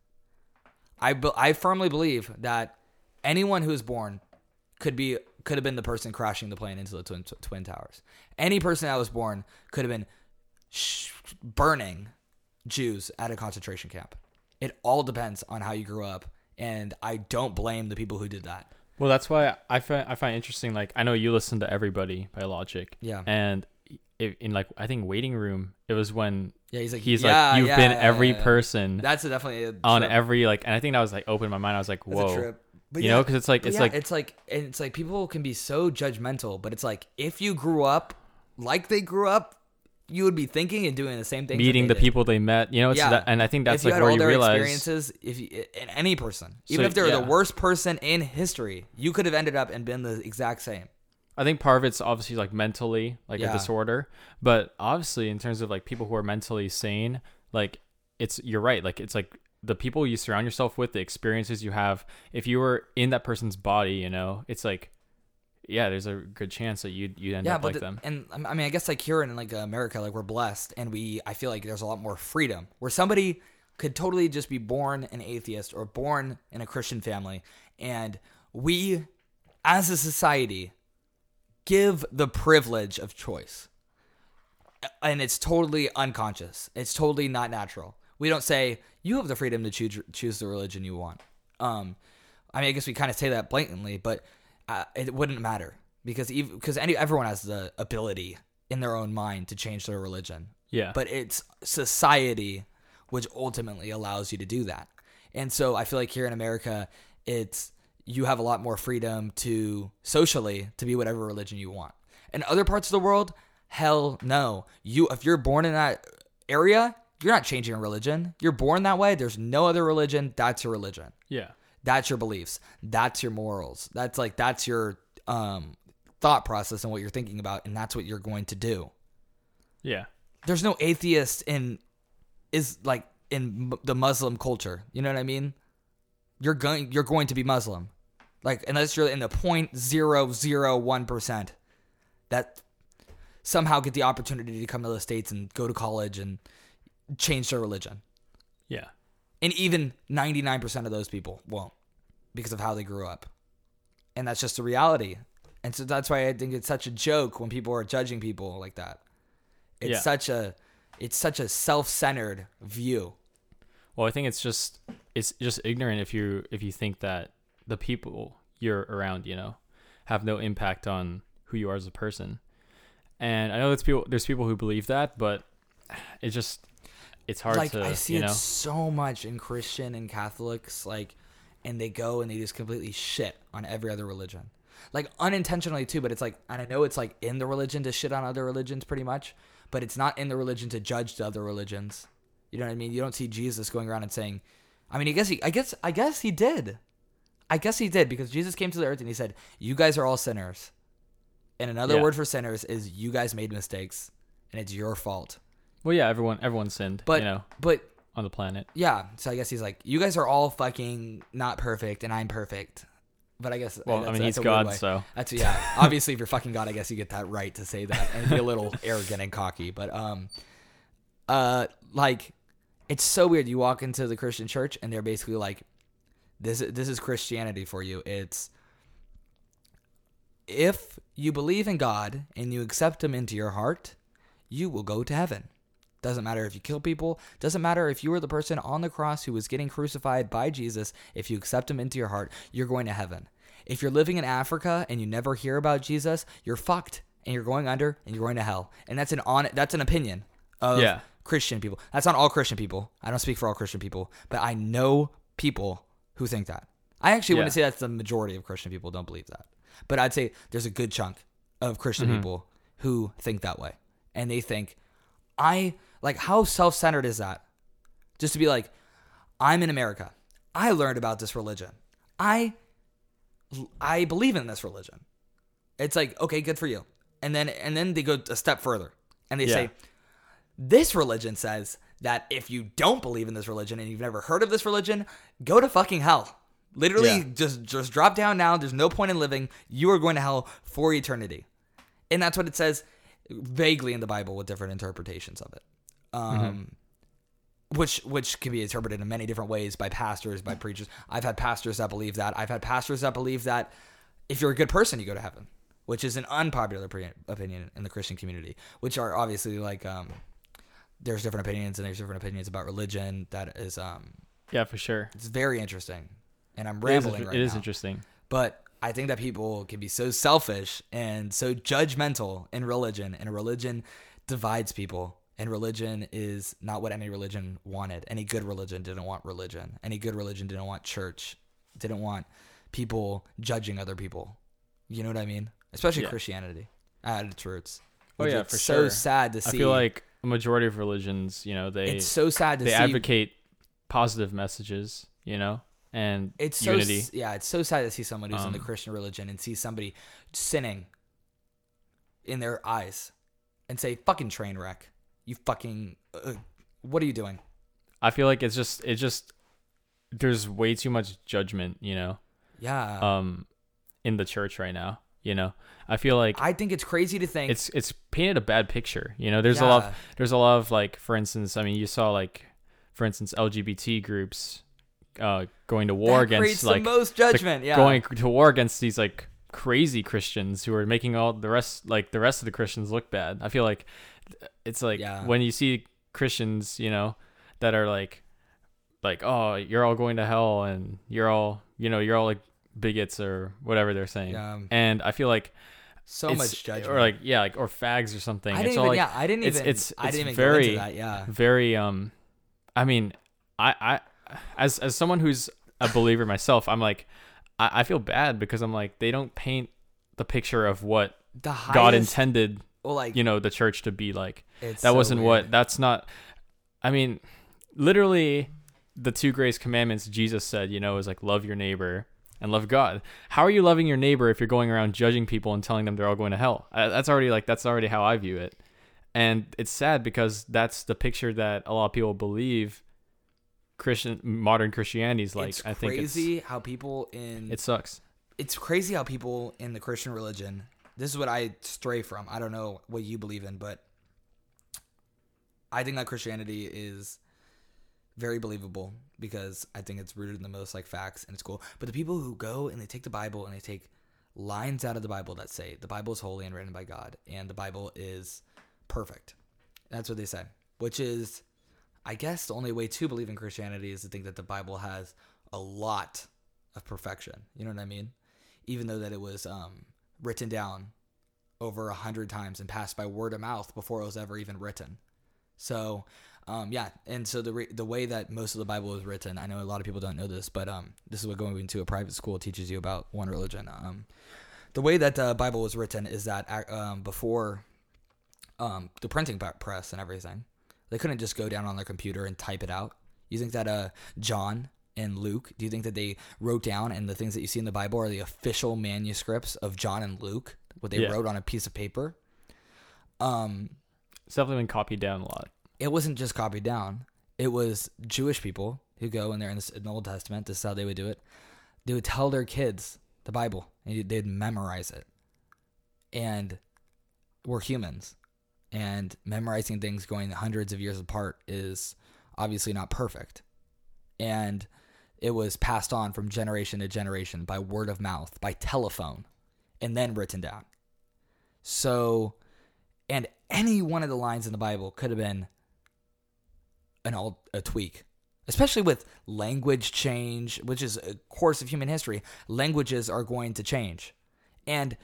I, be- I firmly believe that anyone who is born could be could have been the person crashing the plane into the twin, twin towers. Any person that was born could have been sh- burning Jews at a concentration camp. It all depends on how you grew up, and I don't blame the people who did that. Well, that's why I find I find interesting. Like I know you listen to Everybody by Logic. Yeah. And it, in like I think Waiting Room, it was when Yeah, he's like he's yeah, like you've yeah, been yeah, every person That's definitely a on trip. every like, and I think that was like opened my mind. I was like, whoa. But you yeah, know, because it's like it's yeah, like it's like and it's like people can be so judgmental, but it's like if you grew up like they grew up, you would be thinking and doing the same thing. meeting the people they met. You know, it's Yeah. that, and I think that's like where all you their realize. experiences, if you, in any person, even So, if they're yeah. the worst person in history, you could have ended up and been the exact same. I think part of it's obviously like mentally, like Yeah. a disorder, but obviously in terms of like people who are mentally sane, like it's you're right. Like it's like the people you surround yourself with, the experiences you have. If you were in that person's body, you know, it's like, yeah, there's a good chance that you you end yeah, up like the- them. and I mean, I guess like here in like America, like we're blessed, and we I feel like there's a lot more freedom where somebody could totally just be born an atheist or born in a Christian family, and we, as a society, give the privilege of choice, and it's totally unconscious. It's totally not natural. We don't say you have the freedom to choose choose the religion you want. Um, I mean, I guess we kind of say that blatantly, but uh, it wouldn't matter because even because any everyone has the ability in their own mind to change their religion. Yeah. But it's society which ultimately allows you to do that. And so I feel like here in America, it's you have a lot more freedom to socially to be whatever religion you want. In other parts of the world, Hell no. You if you're born in that area, you're not changing a religion. You're born that way. There's no other religion. That's your religion. Yeah. That's your beliefs. That's your morals. That's like that's your um thought process and what you're thinking about and that's what you're going to do. Yeah. There's no atheist in is like in m- the Muslim culture. You know what I mean? You're going you're going to be Muslim. Like unless you're in the point zero zero one percent that somehow get the opportunity to come to the states and go to college and change their religion. Yeah. And even 99% of those people won't because of how they grew up. And that's just the reality. And so that's why I think it's such a joke when people are judging people like that. It's Yeah. such a it's such a self-centered view. Well, I think it's just it's just ignorant if you if you think that the people you're around, you know, have no impact on who you are as a person. And I know there's people there's people who believe that, but it just it's hard like to I see you it so much in Christian and Catholics like and they go and they just completely shit on every other religion. Like unintentionally too, but it's like and I know it's like in the religion to shit on other religions pretty much, but it's not in the religion to judge the other religions. You know what I mean? You don't see Jesus going around and saying I mean, I guess he I guess I guess he did. I guess he did because Jesus came to the earth and he said, "You guys are all sinners." And another Yeah. word for sinners is you guys made mistakes and it's your fault. Well, yeah, everyone everyone sinned, But you know, but on the planet. yeah, so I guess he's like, you guys are all fucking not perfect, and I'm perfect. But I guess Well, that's- I mean, he's God, so That's yeah. [LAUGHS] Obviously, if you're fucking God, I guess you get that right to say that and be a little [LAUGHS] arrogant and cocky. But um, uh, like, it's so weird. You walk into the Christian church and they're basically like, this this is Christianity for you. It's if you believe in God and you accept Him into your heart, you will go to heaven. Doesn't matter if you kill people. Doesn't matter if you were the person on the cross who was getting crucified by Jesus. If you accept him into your heart, you're going to heaven. If you're living in Africa and you never hear about Jesus, you're fucked and you're going under and you're going to hell. And that's an on that's an opinion of Yeah. Christian people. That's not all Christian people. I don't speak for all Christian people, but I know people who think that. I actually wouldn't say that's the majority of Christian people don't believe that. But I'd say there's a good chunk of Christian Mm-hmm. people who think that way. And they think I like how self-centered is that? Just to be like I'm in America. I learned about this religion. I I believe in this religion. It's like, okay, good for you. And then and then they go a step further. And they Yeah. say this religion says that if you don't believe in this religion and you've never heard of this religion, go to fucking hell. Literally, Yeah. just just drop down now. There's no point in living. You are going to hell for eternity, and that's what it says vaguely in the Bible with different interpretations of it. Um, which which can be interpreted in many different ways by pastors, by preachers. I've had pastors that believe that. I've had pastors that believe that if you're a good person, you go to heaven, which is an unpopular pre- opinion in the Christian community. Which are obviously like um, there's different opinions and there's different opinions about religion. That is um, yeah, for sure. it's very interesting, and I'm It is, rambling right it is interesting. But I think that people can be so selfish and so judgmental in religion, and religion divides people. And religion is not what any religion wanted. Any good religion didn't want religion. Any good religion didn't want church. Didn't want people judging other people. You know what I mean? Especially Yeah. Christianity at its roots. Oh, yeah, it's for so sure. sad to see. I feel like a majority of religions, you know, they it's so sad to they see. advocate positive messages, you know, and it's so unity. s- yeah, it's so sad to see someone who's in the Um, Christian religion and see somebody sinning in their eyes and say "fucking train wreck." You fucking uh, what are you doing? I feel like it's just it just there's way too much judgment, you know, Yeah, um, in the church right now. You know, I feel like I think it's crazy to think it's it's painted a bad picture. You know, there's a lot of, there's a lot of like, for instance, I mean, you saw like, for instance, LGBT groups uh, going to war that against like the most judgment. yeah, going to war against these like crazy Christians who are making all the rest like the rest of the Christians look bad. I feel like it's like Yeah. when you see Christians, you know, that are like like oh, you're all going to hell and you're all, you know, you're all like bigots or whatever they're saying. Yeah. And I feel like so it's- much judgment. or like yeah, like or fags or something. I it's didn't all even. like yeah, I didn't it's- even. it's- I it's didn't even very- that. Yeah, very um I mean, I I as as someone who's a believer myself, I'm like I, I feel bad because I'm like they don't paint the picture of what the highest, God intended well, like you know the church to be like. it's that so wasn't weird. what that's not i mean literally the two greatest commandments jesus said you know is like love your neighbor and love god. How are you loving your neighbor if you're going around judging people and telling them they're all going to hell? That's already like that's already how i view it. And it's sad because that's the picture that a lot of people believe christian modern christianity is like it's i think it's, crazy how people in it sucks it's crazy how people in the Christian religion. This is what I stray from. I don't know what you believe in, but I think that Christianity is very believable because I think it's rooted in the most like facts and it's cool. But the people who go and they take the Bible and they take lines out of the Bible that say the Bible is holy and written by God and the Bible is perfect. That's what they say, which is I guess the only way to believe in Christianity is to think that the Bible has a lot of perfection. You know what I mean? Even though that it was um, written down over a hundred times and passed by word of mouth before it was ever even written. So, um, yeah, and so the re- the way that most of the Bible is written, I know a lot of people don't know this, but um, this is what going into a private school teaches you about one religion. Um, the way that the Bible was written is that uh, um, before um, the printing press and everything, they couldn't just go down on their computer and type it out. You think that uh, John and Luke, do you think that they wrote down and the things that you see in the Bible are the official manuscripts of John and Luke, what they Yeah. wrote on a piece of paper? Um, it's definitely been copied down a lot it wasn't just copied down. It was Jewish people who go and they're in, this, in the Old Testament. This is how they would do it. They would tell their kids the Bible and they'd memorize it. And we're humans. And memorizing things going hundreds of years apart is obviously not perfect. And it was passed on from generation to generation by word of mouth, by telephone, and then written down. So, and any one of the lines in the Bible could have been an all a tweak, especially with language change, which is a course of human history. Languages are going to change, and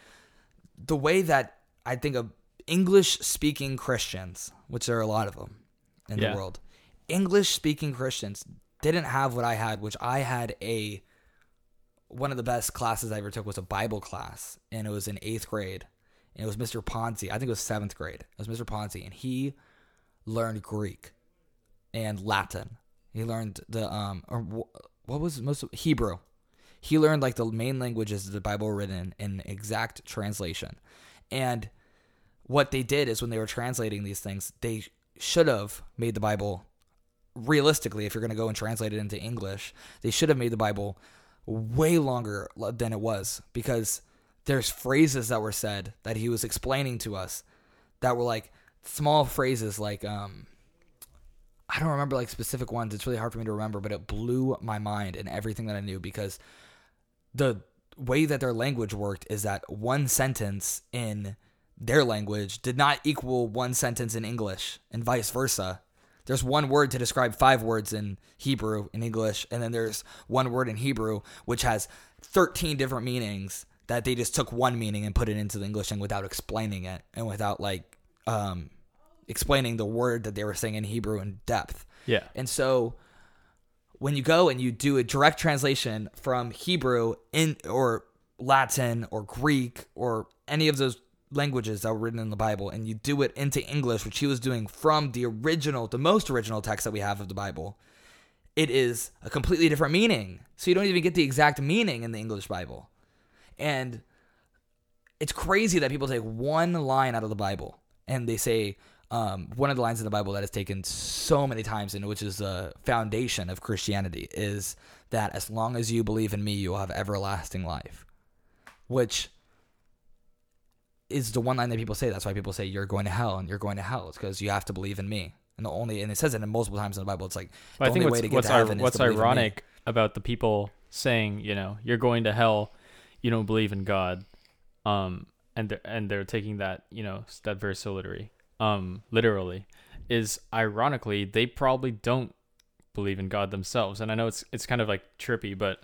the way that I think of English speaking Christians, which there are a lot of them in Yeah. the world, English speaking Christians didn't have what I had, which I had a one of the best classes I ever took was a Bible class, and it was in eighth grade. And it was Mr. Ponzi. I think it was seventh grade. It was Mr. Ponzi, and he learned Greek and Latin. He learned the um or what was most of, Hebrew. He learned like the main languages of the Bible written in exact translation. And what they did is when they were translating these things, they should have made the Bible realistically, if you're going to go and translate it into English, they should have made the Bible way longer than it was because there's phrases that were said that he was explaining to us that were like small phrases like um I don't remember like specific ones. It's really hard for me to remember, but it blew my mind and everything that I knew because the way that their language worked is that one sentence in their language did not equal one sentence in English and vice versa. There's one word to describe five words in Hebrew in English, and then there's one word in Hebrew which has 13 different meanings that they just took one meaning and put it into the English and without explaining it and without like um, explaining the word that they were saying in Hebrew in depth. yeah And so when you go and you do a direct translation from Hebrew in or Latin or Greek or any of those languages that were written in the Bible and you do it into English, which he was doing from the original, the most original text that we have of the Bible, it is a completely different meaning. So you don't even get the exact meaning in the English Bible. And it's crazy that people take one line out of the Bible and they say um, one of the lines in the Bible that is taken so many times and which is the foundation of Christianity is that as long as you believe in me, you will have everlasting life, which is the one line that people say. That's why people say you're going to hell and you're going to hell. It's because you have to believe in me. And the only and it says it in multiple times in the Bible. It's like I the think only what's way to get what's, to ir- heaven is what's to in me. ironic about the people saying, you know, you're going to hell, you don't believe in God, um, and they're, and they're taking that, you know, that verse literally, um, literally, is ironically they probably don't believe in God themselves, and I know it's it's kind of like trippy, but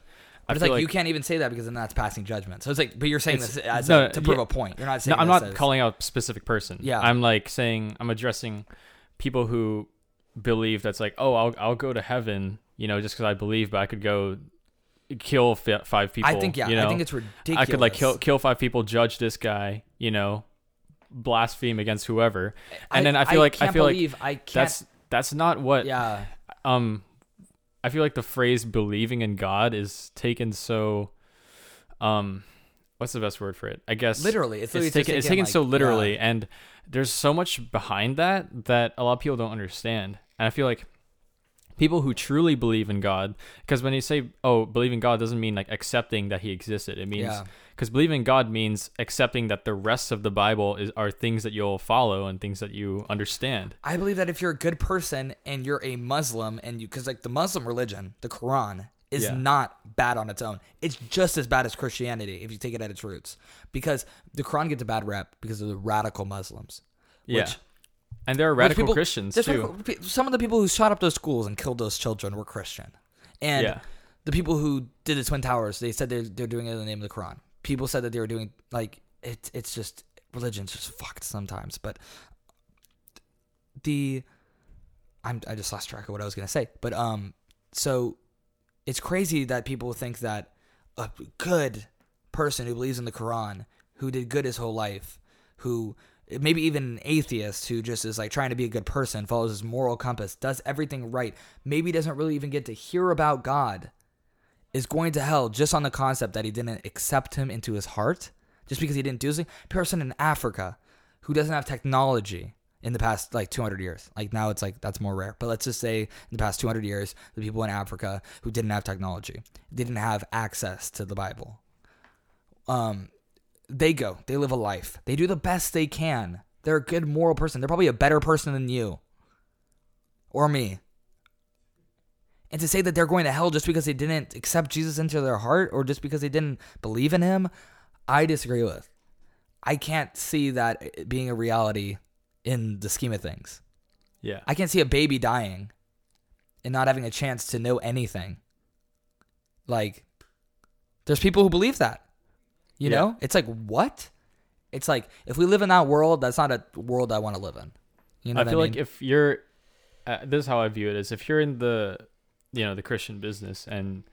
I But it's like, like you can't even say that because then that's passing judgment. So it's like, but you're saying this as no, a, to prove yeah. a point. You're not No, saying. I'm this not as- calling out a specific person. Yeah. I'm like saying I'm addressing people who believe that's like, oh, I'll I'll go to heaven, you know, just because I believe, but I could go kill fi- five people. I think yeah. you know? I think it's ridiculous. I could like kill kill five people, judge this guy, you know, blaspheme against whoever. And I- then I feel like I feel believe I like can't. that's that's not what yeah. um I feel like the phrase believing in God is taken so um what's the best word for it? I guess Literally, it's, it's taken it's taken like, so literally yeah. and there's so much behind that that a lot of people don't understand. And I feel like people who truly believe in God because when you say oh believe in God doesn't mean like accepting that he existed. It means Yeah. Because believing in God means accepting that the rest of the Bible is are things that you'll follow and things that you understand. I believe that if you're a good person and you're a Muslim and you, because like the Muslim religion, the Quran is Yeah. not bad on its own. It's just as bad as Christianity if you take it at its roots. Because the Quran gets a bad rep because of the radical Muslims. Yeah. Which- and there are radical people- Christians too. some of the people who shot up those schools and killed those children were Christian, and Yeah. the people who did the twin towers, they said they're they're doing it in the name of the Quran. People said that they were doing like it's it's just religion's just fucked sometimes. But the I'm I just lost track of what I was gonna say. But um, so it's crazy that people think that a good person who believes in the Quran, who did good his whole life, who maybe even an atheist who just is like trying to be a good person, follows his moral compass, does everything right, maybe doesn't really even get to hear about God, is going to hell just on the concept that he didn't accept him into his heart, just because he didn't do something. Person in Africa who doesn't have technology in the past like 200 years. Like now it's like that's more rare. But let's just say in the past 200 years, the people in Africa who didn't have technology, didn't have access to the Bible. Um they go, they live a life. They do the best they can. They're a good moral person. They're probably a better person than you or me. And to say that they're going to hell just because they didn't accept Jesus into their heart or just because they didn't believe in him, I disagree with. I can't see that being a reality in the scheme of things. Yeah. I can't see a baby dying and not having a chance to know anything. Like, there's people who believe that. You Yeah. know? It's like, what? It's like, if we live in that world, that's not a world I want to live in. You know I feel I like if you're, uh, this is how I view it: is if you're in the, you know, the Christian business, and,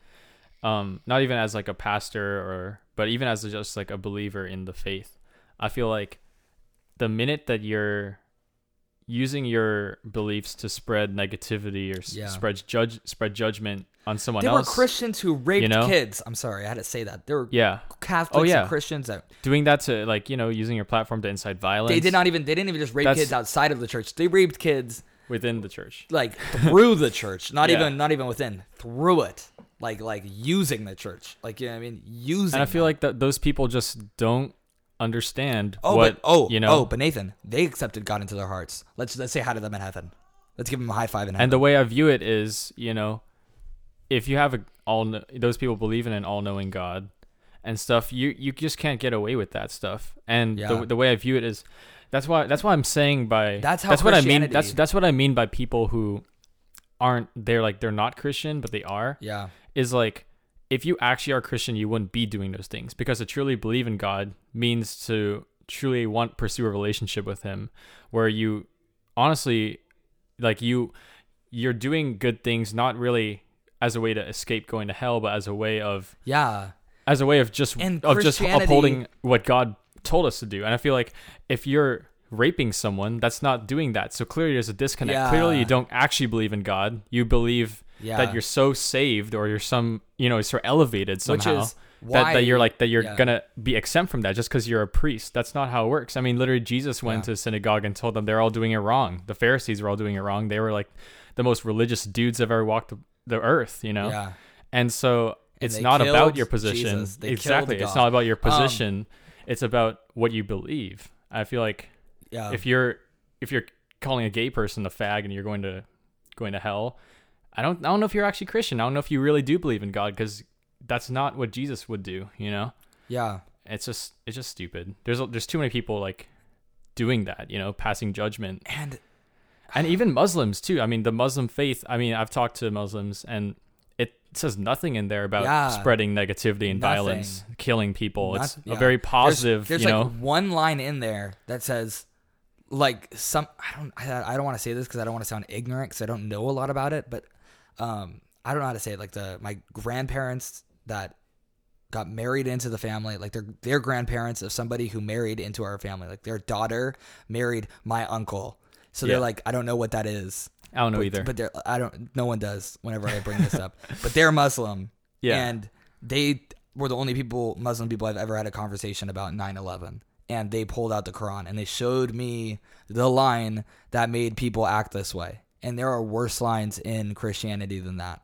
um, not even as like a pastor or, but even as just like a believer in the faith, I feel like, the minute that you're using your beliefs to spread negativity or Yeah. spread judge spread judgment on someone else. there were Christians who raped know? kids. I'm sorry, I had to say that. There were yeah, Catholics oh, yeah. and Christians that doing that to like you know using your platform to incite violence. they did not even they didn't even just rape kids outside of the church. They raped kids within the church. like through the church, not [LAUGHS] Yeah. even not even within, through it. Like like using the church. Like you know what I mean? Using And I feel that. like that those people just don't understand Oh, what but oh, you know. oh, but Nathan, they accepted God into their hearts. Let's let's say hi to them in heaven. Let's give them a high five in heaven. and the way I view it is, you know, if you have a all those people believe in an all-knowing God and stuff, you you just can't get away with that stuff. And Yeah. the the way I view it is that's why that's why I'm saying by That's how that's what I mean. That's that's what I mean by people who aren't they're like they're not Christian but they are yeah, is like if you actually are Christian, you wouldn't be doing those things because to truly believe in God means to truly want pursue a relationship with Him, where you honestly, like you, you're doing good things not really as a way to escape going to hell, but as a way of yeah. as a way of just And of just upholding what God told us to do. And I feel like if you're raping someone, that's not doing that. So clearly there's a disconnect. Yeah. Clearly you don't actually believe in God. You believe Yeah. that you're so saved or you're some you know so elevated somehow that, that you're like that you're yeah. gonna be exempt from that just because you're a priest that's not how it works i mean literally jesus went to synagogue and told them they're all doing it wrong the pharisees were all doing it wrong they were like the most religious dudes that ever walked the earth you know Yeah. and so it's they not about your position Jesus. They exactly it's not about your Um, position it's about what you believe. I feel like Yeah. if you're if you're calling a gay person a fag and you're going to going to hell i don't i don't know if you're actually christian. I don't know if you really do believe in god because that's not what jesus would do you know? Yeah. it's just it's just stupid. There's there's too many people like doing that you know passing judgment. And and even muslims too. I mean the muslim faith i mean i've talked to muslims and it says nothing in there about Yeah. spreading negativity and Nothing. violence killing people Not- it's yeah. a very positive there's you like know one line in there that says like some I don't I, I don't want to say this because I don't want to sound ignorant because I don't know a lot about it, but um I don't know how to say it. Like the my grandparents that got married into the family. Like they're they're grandparents of somebody who married into our family. Like their daughter married my uncle. So Yeah. they're like, I don't know what that is. I don't know but, either. But they're I don't. No one does. Whenever I bring this up, [LAUGHS] but they're Muslim. Yeah. And they were the only people, Muslim people, I've ever had a conversation about 9/11. And they pulled out the Quran and they showed me the line that made people act this way. And there are worse lines in Christianity than that.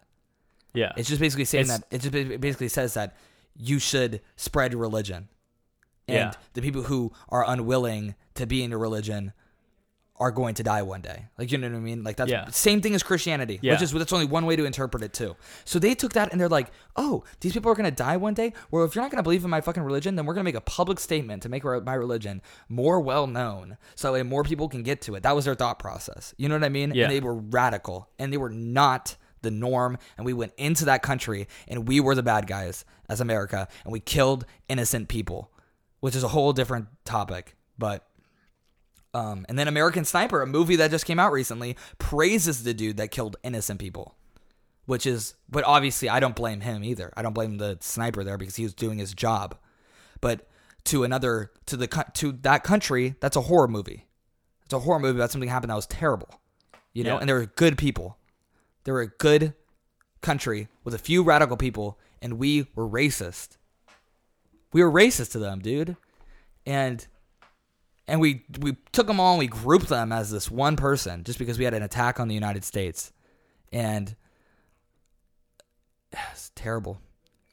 yeah. It's just basically saying It's- that it just basically says that you should spread religion, and Yeah. the people who are unwilling to be in a religion are going to die one day. Like you know what I mean? Like that's Yeah. same thing as Christianity, Yeah. which is that's only one way to interpret it too. So they took that and they're like, oh, these people are going to die one day. Well, if you're not going to believe in my fucking religion, then we're going to make a public statement to make my religion more well known, so that more people can get to it. That was their thought process. You know what I mean? Yeah. And they were radical, and they were not the norm. And we went into that country, and we were the bad guys as America, and we killed innocent people, which is a whole different topic. But um, and then American Sniper, a movie that just came out recently, praises the dude that killed innocent people, which is, but obviously I don't blame him either. I don't blame the sniper there because he was doing his job. But to another, to the to that country, that's a horror movie. It's a horror movie about something happened that was terrible, you know. Yeah. And there were good people. There were a good country with a few radical people, and we were racist. We were racist to them, dude, and and we we took them all and we grouped them as this one person just because we had an attack on the United States, and [SIGHS] it's terrible.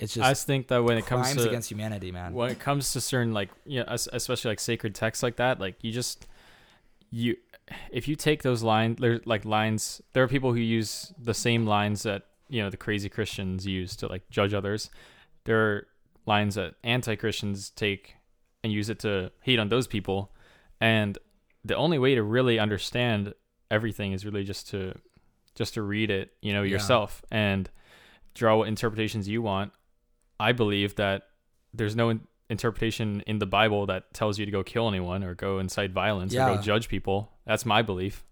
It's just I just think that when it comes to against humanity, man. when it comes to certain like you know, especially like sacred texts like that, like you just you if you take those lines, there's like lines. There are people who use the same lines that you know the crazy Christians use to like judge others. There are lines that anti-Christians take and use it to hate on those people, and the only way to really understand everything is really just to just to read it, you know, Yeah. yourself and draw what interpretations you want. I believe that there's no in- interpretation in the Bible that tells you to go kill anyone or go incite violence or go judge people. That's my belief.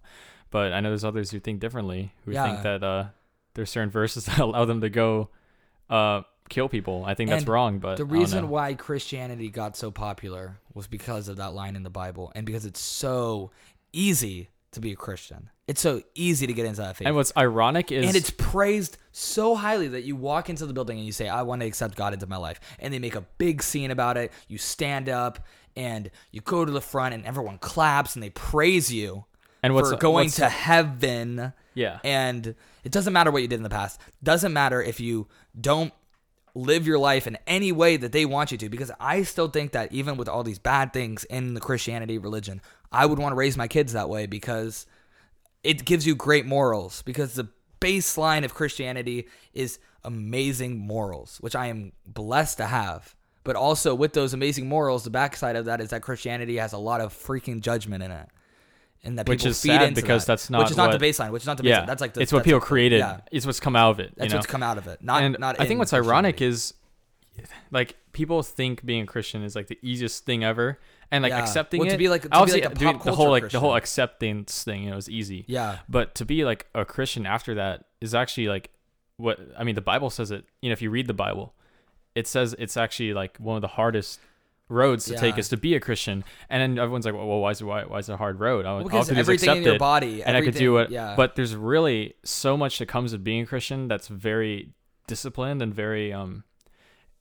But I know there's others who think differently, who Yeah. think that uh, there's certain verses [LAUGHS] that allow them to go uh, kill people. I think that's And wrong. But the reason why Christianity got so popular was because of that line in the Bible, and because it's so easy to be a Christian. It's so easy to get into that faith. and what's ironic is and it's praised so highly that you walk into the building and you say, I want to accept God into my life. And they make a big scene about it. You stand up and you go to the front and everyone claps and they praise you and what's for going what's- to heaven. yeah And it doesn't matter what you did in the past. Doesn't matter if you don't live your life in any way that they want you to because I still think that even with all these bad things in the Christianity religion, I would want to raise my kids that way because it gives you great morals because the baseline of Christianity is amazing morals, which I am blessed to have. But also with those amazing morals, the backside of that is that Christianity has a lot of freaking judgment in it. And that Which people is feed sad into because that, that's not which is not what- the baseline, which is not the baseline. yeah That's like the, it's what people like- created Yeah, it's what's come out of it that's know what's come out of it. Not and not. I think what's ironic is like people think being a Christian is like the easiest thing ever, and like Yeah. accepting Well, it. to be like- to be obviously, like a dude, the whole like the whole acceptance thing, you know, is easy. yeah, But to be like a Christian after that is actually like what I mean. The Bible says it. You know, if you read the Bible, it says it's actually like one of the hardest roads to take Yeah. is to be a Christian. And then everyone's like, well, why is it why, why is it a hard road? I, all because have to everything accept in your it, body, and I could do it. Yeah, But there's really so much that comes with being a Christian that's very disciplined and very um.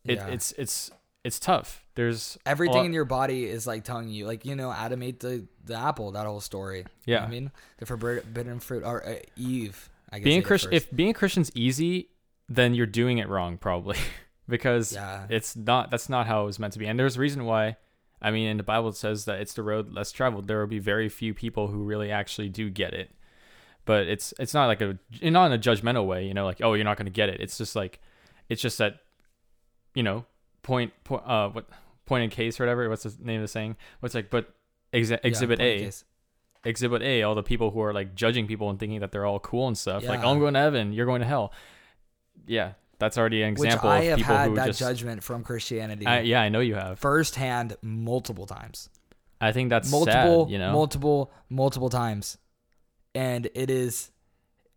It, yeah. It's it's it's tough. There's everything lot- in your body is like telling you, like you know, Adam ate the the apple. That whole story. You know Yeah. I mean the forbidden fruit or uh, Eve. I guess being a ate it Christian. If being a Christian's easy, then you're doing it wrong probably, [LAUGHS] because yeah, it's not that's not how it was meant to be. And there's a reason why. I mean in the bible it says that it's the road less traveled. There will be very few people who really actually do get it. But it's it's not like a not in a judgmental way you know like oh you're not going to get it. It's just like it's just that you know point point uh what point in case or whatever what's the name of the saying? What's like but exa- exhibit point a. exhibit a all the people who are like judging people and thinking that they're all cool and stuff like oh i'm going to heaven. You're going to hell. Yeah that's already an Which example I of have people had who that just judgment from Christianity I, yeah, I know you have. firsthand multiple times. I think that's multiple, sad, you know. multiple, multiple times, and it is,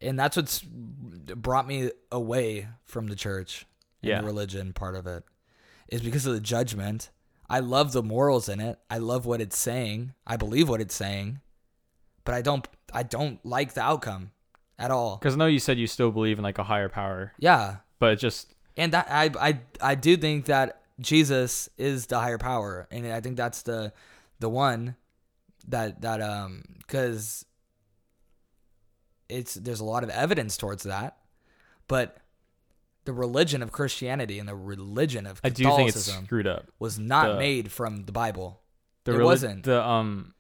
and that's what's brought me away from the church and Yeah. the religion part of it. is because of the judgment. I love the morals in it. I love what it's saying. I believe what it's saying. But I don't I don't like the outcome at all. Because I know you said you still believe in like a higher power, Yeah. But it just And that I I I do think that Jesus is the higher power and I think that's the the one that that um cuz it's there's a lot of evidence towards that. But the religion of Christianity and the religion of I do think it's screwed up. was not the- made from the Bible. The It reli- wasn't. the um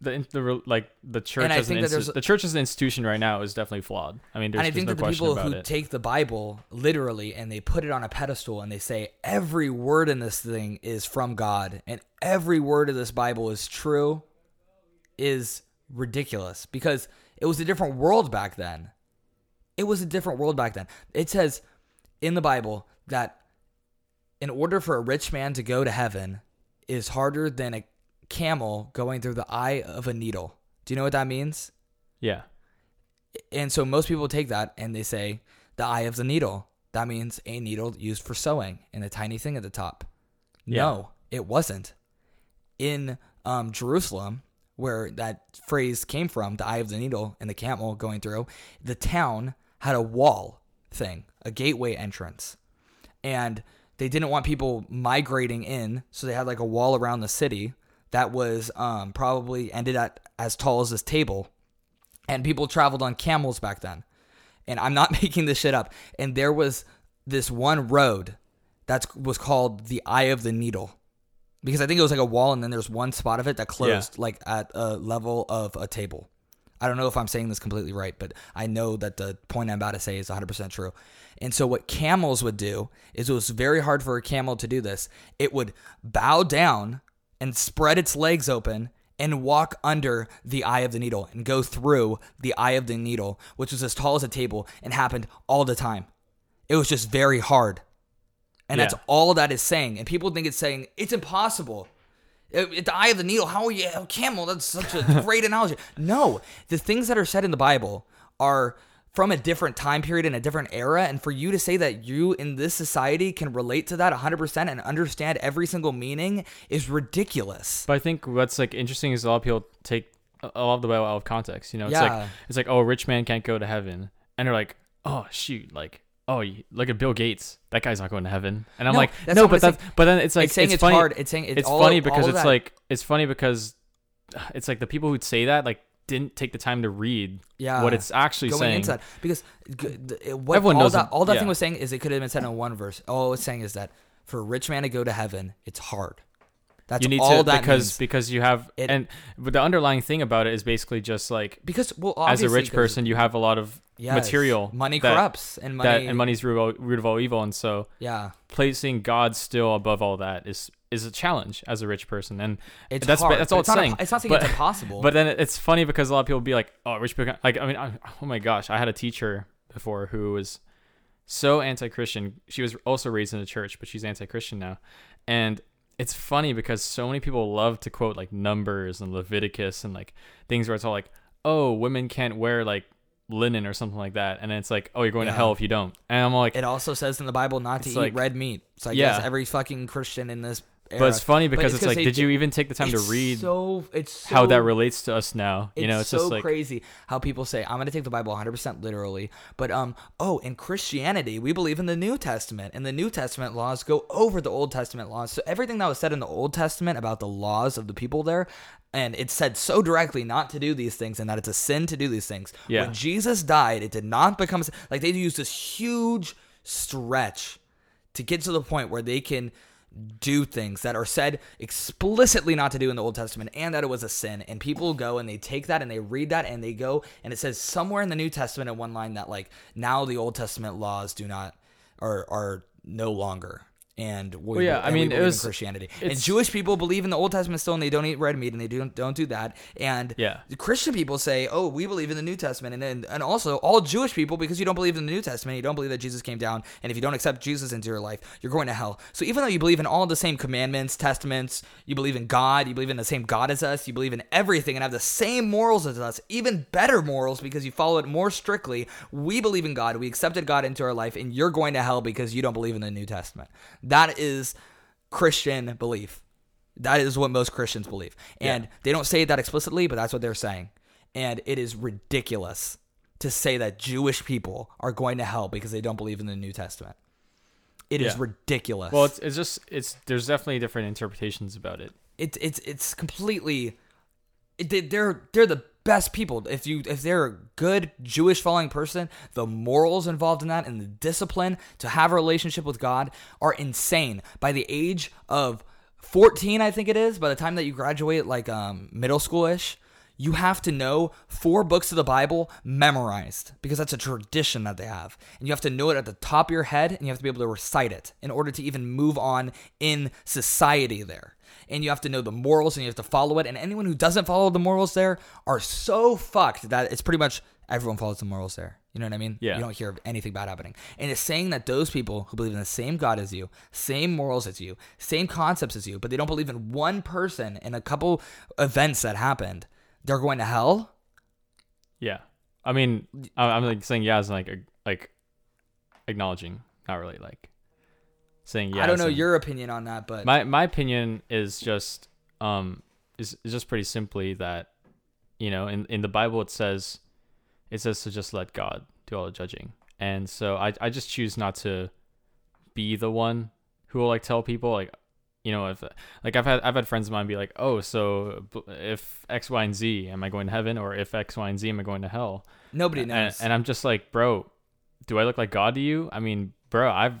the the like the church as an insti- the church as an institution right now is definitely flawed. I mean, there's, and I think no that the people who it. take the Bible literally and they put it on a pedestal and they say every word in this thing is from God and every word of this Bible is true is ridiculous because it was a different world back then. It was a different world back then. It says in the Bible that in order for a rich man to go to heaven is harder than a camel going through the eye of a needle. Do you know what that means? yeah, And so most people take that and they say the eye of the needle. That means a needle used for sewing and a tiny thing at the top. Yeah. No, it wasn't. In um, Jerusalem, where that phrase came from, the eye of the needle and the camel going through, the town had a wall thing, a gateway entrance. And they didn't want people migrating in, so they had like a wall around the city that was um, probably ended at as tall as this table and people traveled on camels back then. And I'm not [LAUGHS] making this shit up. And there was this one road that was called the Eye of the Needle. Because I think it was like a wall and then there's one spot of it that closed like at a level of a table. I don't know if I'm saying this completely right, but I know that the point I'm about to say is 100% true. And so what camels would do is it was very hard for a camel to do this. It would bow down and spread its legs open and walk under the eye of the needle and go through the eye of the needle, which was as tall as a table and happened all the time. It was just very hard. And that's Yeah. all that is saying. And people think it's saying it's impossible. At at the eye of the needle, how are you camel? That's such a [LAUGHS] great analogy. No, the things that are said in the Bible are from a different time period in a different era. And for you to say that you in this society can relate to that 100% and understand every single meaning is ridiculous. but I think what's like interesting is a lot of people take a lot of the Bible out of context. You know, it's Yeah. like it's like oh, a rich man can't go to heaven, and they're like, oh shoot, like. Oh, look at Bill Gates. That guy's not going to heaven. And I'm No, like, no, but it's that's but then it's like it's saying it's, funny. hard. It's saying it's, it's all- funny because it's that- like it's funny because it's like the people who say that like didn't take the time to read Yeah. what it's actually going saying. that because what Everyone all knows that all that yeah. thing was saying is it could have been said in one verse. All it's saying is that for a rich man to go to heaven, it's hard. That's you need all to that because means. because you have It- and but the underlying thing about it is basically just like because well, as a rich person you have a lot of yes, material money that- corrupts and money that and money's root of, all- root of all evil and so yeah placing God still above all that is is a challenge as a rich person and it's that's hard, that's all it's it's not, saying. it's not saying But- it's impossible [LAUGHS] But then it's funny because a lot of people be like, "Oh, rich people." Like, I mean, I, oh my gosh, I had a teacher before who was so anti-Christian. She was also raised in a church, but she's anti-Christian now. And it's funny because so many people love to quote like Numbers and Leviticus and like things where it's all like, "Oh, women can't wear like linen or something like that," and it's like, "Oh, you're going Yeah. to hell if you don't." And I'm like, it also says in the Bible not to eat like- red meat so i Yeah. guess every fucking christian in this era, but it's funny because it's like, they did you even take the time to read so it's how that relates to us now? You know, it's so just like crazy how people say I'm going to take the Bible 100% literally, but um oh, in Christianity, we believe in the New Testament, and the New Testament laws go over the Old Testament laws. So everything that was said in the Old Testament about the laws of the people there, and it said so directly not to do these things and that it's a sin to do these things. Yeah. When Jesus died, it did not become like they used this huge stretch to get to the point where they can do things that are said explicitly not to do in the Old Testament and that it was a sin. And people go and they take that and they read that and they go and it says somewhere in the New Testament in one line that like now the Old Testament laws do not are are no longer. And we, Well, yeah, I and we mean, it was- Christianity. And Jewish people believe in the Old Testament still, and they don't eat red meat, and they don't don't do that. And Yeah. Christian people say, "Oh, we believe in the New Testament," and and, and also all Jewish people because you don't believe in the New Testament, you don't believe that Jesus came down, and if you don't accept Jesus into your life, you're going to hell. So even though you believe in all the same commandments, testaments, you believe in God, you believe in the same God as us, you believe in everything, and have the same morals as us, even better morals because you follow it more strictly. We believe in God, we accepted God into our life, and you're going to hell because you don't believe in the New Testament. That is Christian belief. That is what most Christians believe. And Yeah. they don't say that explicitly, but that's what they're saying. And it is ridiculous to say that Jewish people are going to hell because they don't believe in the New Testament. It is Yeah. ridiculous. Well, it's it's just it's there's definitely different interpretations about it. it's it's it's completely it, they're they're the best people. If you if they're a good jewish following person the morals involved in that and the discipline to have a relationship with god are insane. By the age of 14 i think it is by the time that you graduate like um middle schoolish you have to know four books of the Bible memorized because that's a tradition that they have. And you have to know it at the top of your head and you have to be able to recite it in order to even move on in society there. And you have to know the morals and you have to follow it. And anyone who doesn't follow the morals there are so fucked that it's pretty much everyone follows the morals there. You know what I mean? Yeah. You don't hear of anything bad happening. And it's saying that those people who believe in the same God as you, same morals as you, same concepts as you, but they don't believe in one person in a couple events that happened, they're going to hell. Yeah, I mean, I'm like saying yeah as like like acknowledging, not really like saying yeah. I don't know your opinion on that, but my my opinion is just um is, is just pretty simply that you know in in the bible it says it says to just let god do all the judging and so i i just choose not to be the one who will like tell people like you know if like i've had i've had friends of mine be like oh so if x y and z am i going to heaven? Or if x y and z am i going to hell? Nobody and, knows. and i'm just like bro do i look like god to you? I mean bro i've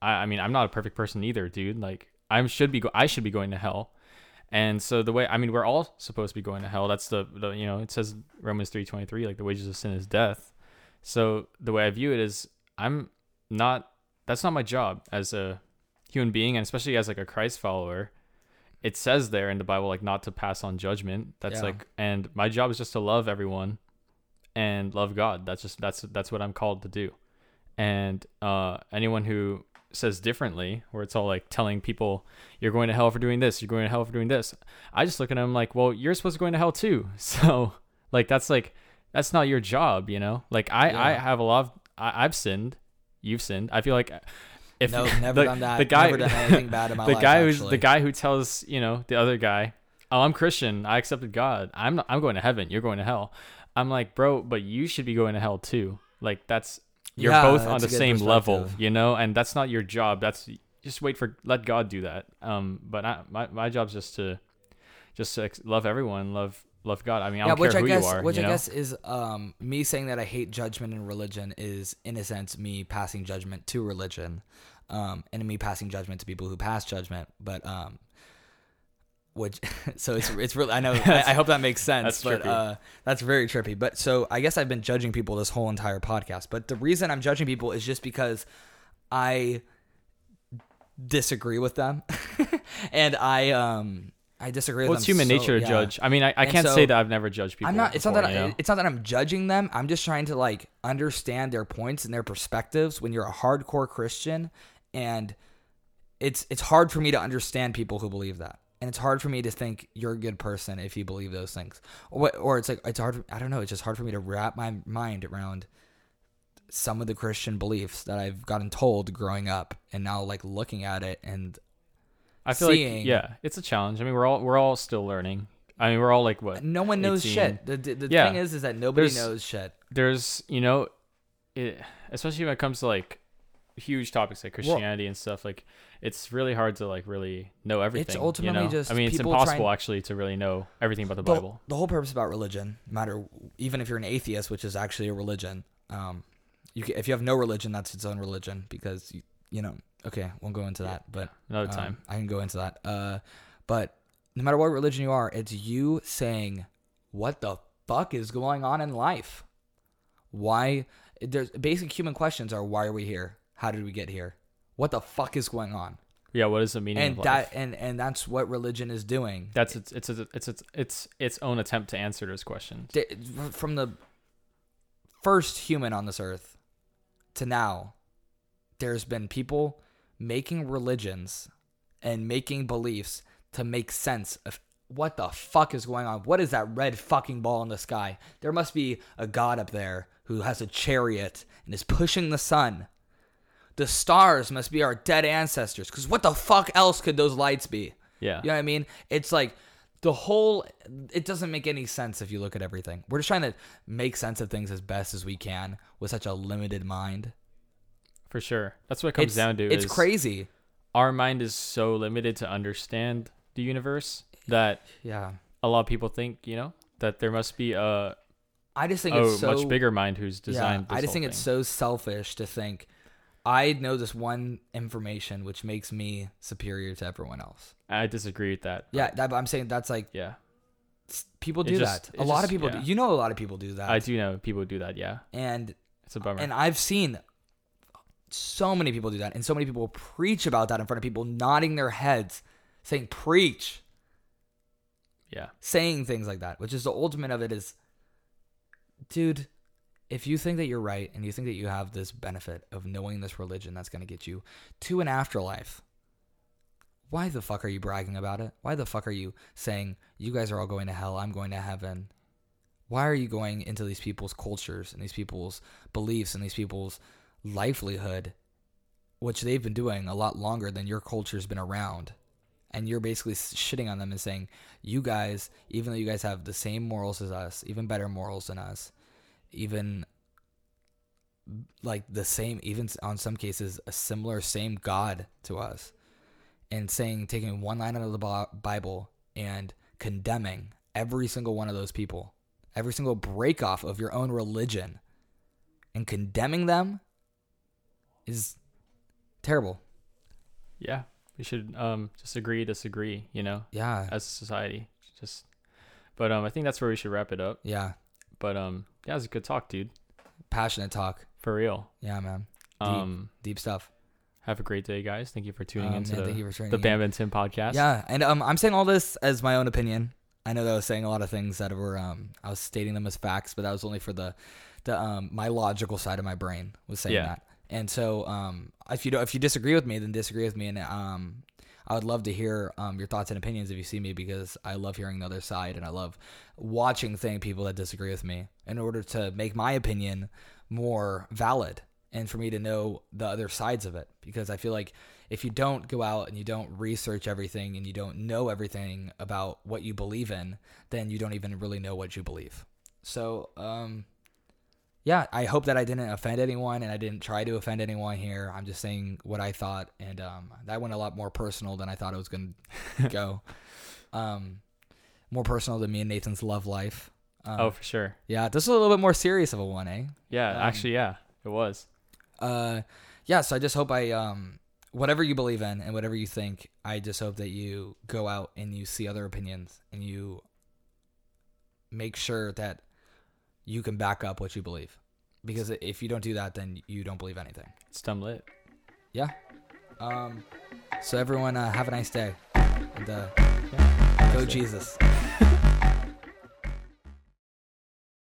I, I mean i'm not a perfect person either dude. Like i should be go- i should be going to hell. And so the way i mean we're all supposed to be going to hell. That's the, the you know it says romans 3.23 like the wages of sin is death. So the way i view it is i'm not that's not my job as a human being and especially as like a christ follower it says there in the bible like not to pass on judgment. That's Yeah. like and my job is just to love everyone and love god. That's just that's that's what i'm called to do. And uh anyone who says differently where it's all like telling people you're going to hell for doing this you're going to hell for doing this i just look at them like well you're supposed to go into hell too. [LAUGHS] So like that's like that's not your job you know? Like i i have a lot of I, i've sinned. You've sinned. I feel like if no, [LAUGHS] never the, done that. the guy never done [LAUGHS] anything bad in my the life. guy who's the guy who tells you know the other guy oh i'm christian. I accepted god. I'm not, i'm going to heaven. You're going to hell. I'm like bro but you should be going to hell too. Like that's you're Yeah, both on the same level you know and that's not your job. That's just wait for let god do that. Um but I, my, my job's just to just to love everyone love love god. I mean i yeah, don't care I who guess, you are which you I guess is um, me saying that I hate judgment in religion is, in a sense, me passing judgment to religion, um, and me passing judgment to people who pass judgment. But um, which, [LAUGHS] so it's it's really I know [LAUGHS] I, I hope that makes sense. That's but trippy. uh, that's very trippy. But so I guess I've been judging people this whole entire podcast. But the reason I'm judging people is just because I disagree with them, [LAUGHS] and I um. I disagree with well it's them human so- nature to yeah. judge i mean i, I can't so- say that i've never judged people I'm not. It's not that. you I, know? it's not that I'm judging them. I'm just trying to like understand their points and their perspectives. When you're a hardcore Christian, and it's it's hard for me to understand people who believe that, and it's hard for me to think you're a good person if you believe those things. Or, or it's like it's hard. I don't know. It's just hard for me to wrap my mind around some of the Christian beliefs that I've gotten told growing up, and now like looking at it and I feel seeing- like yeah, it's a challenge. I mean, we're all we're all still learning. I mean, we're all like what? no one knows 18. shit. The, the, the Yeah. thing is, is that nobody There's- knows shit. There's you know, it, especially when it comes to like huge topics like Christianity and stuff. Like, it's really hard to like really know everything. you ultimately know? just I mean, it's impossible actually to really know everything about the the, Bible. the whole purpose about religion, no matter even if you're an atheist, which is actually a religion, um, you if you have no religion, that's its own religion because you, you know. Okay, won't go into that, but Another um, time. I can go into that. Uh, but no matter what religion you are, it's you saying, "What the fuck is going on in life? Why?" There's basic human questions are: Why are we here? How did we get here? What the fuck is going on? Yeah, what is the meaning And of that life? and and that's what religion is doing. That's its it's it's it's it's its its own attempt to answer those questions. from the first human on this earth to now, there's been people making religions and making beliefs to make sense of what the fuck is going on. What is that red fucking ball in the sky? There must be a god up there who has a chariot and is pushing the sun. The stars must be our dead ancestors. Because what the fuck else could those lights be? Yeah. You know what I mean? It's like the whole. It doesn't make any sense if you look at everything. We're just trying to make sense of things as best as we can with such a limited mind. For sure. That's what it comes it's, down to. It's crazy. Our mind is so limited to understand the universe that Yeah. a lot of people think, you know, that there must be a, I just think it's so much bigger mind who's designed Yeah, this I just think it's so selfish to think I know this one information which makes me superior to everyone else. I disagree with that. Yeah, that, I'm saying that's like Yeah. people do just- that. A lot just- of people yeah. do. You know, a lot of people do that. I do know people do that. Yeah. And It's a bummer. and I've seen so many people do that, and so many people preach about that in front of people, nodding their heads, saying "preach," yeah. saying things like that, which is the ultimate of it. Is, dude, if you think that you're right and you think that you have this benefit of knowing this religion that's going to get you to an afterlife, why the fuck are you bragging about it? Why the fuck are you saying you guys are all going to hell, I'm going to heaven? Why are you going into these people's cultures and these people's beliefs and these people's livelihood, which they've been doing a lot longer than your culture's been around? And you're basically shitting on them and saying, you guys, even though you guys have the same morals as us, even better morals than us, even like the same, even on some cases, a similar same God to us, and saying, taking one line out of the Bible and condemning every single one of those people, every single break off of your own religion, and condemning them is terrible. Yeah. We should um just agree, disagree, you know, Yeah. as a society. Just but um I think that's where we should wrap it up. Yeah. But um yeah, it was a good talk, dude. Passionate talk. For real. Yeah, man. Deep. Um Deep stuff. have a great day, guys. Thank you for tuning Um, into the, thank you for tuning the in. Bam and Tim podcast. Yeah, and um, I'm saying all this as my own opinion. I know that I was saying a lot of things that were um, I was stating them as facts, but that was only for the, the um, my logical side of my brain was saying Yeah. that. And so, um, if you don't, if you disagree with me, then disagree with me, and um, I would love to hear um, your thoughts and opinions if you see me because I love hearing the other side, and I love watching thing people that disagree with me in order to make my opinion more valid and for me to know the other sides of it because I feel like if you don't go out and you don't research everything and you don't know everything about what you believe in, then you don't even really know what you believe. So, um, yeah, I hope that I didn't offend anyone and I didn't try to offend anyone here. I'm just saying what I thought, and um, that went a lot more personal than I thought it was going [LAUGHS] to go. Um, more personal than me and Nathan's love life. Um, Oh, for sure. yeah, this is a little bit more serious of a one, eh? Yeah, Um, actually yeah, it was. uh yeah so i just hope i um whatever you believe in and whatever you think i just hope that you go out and you see other opinions and you make sure that you can back up what you believe because if you don't do that then you don't believe anything It's dumb lit. yeah um so everyone uh, have a nice day and uh, Yeah. go Nice day. jesus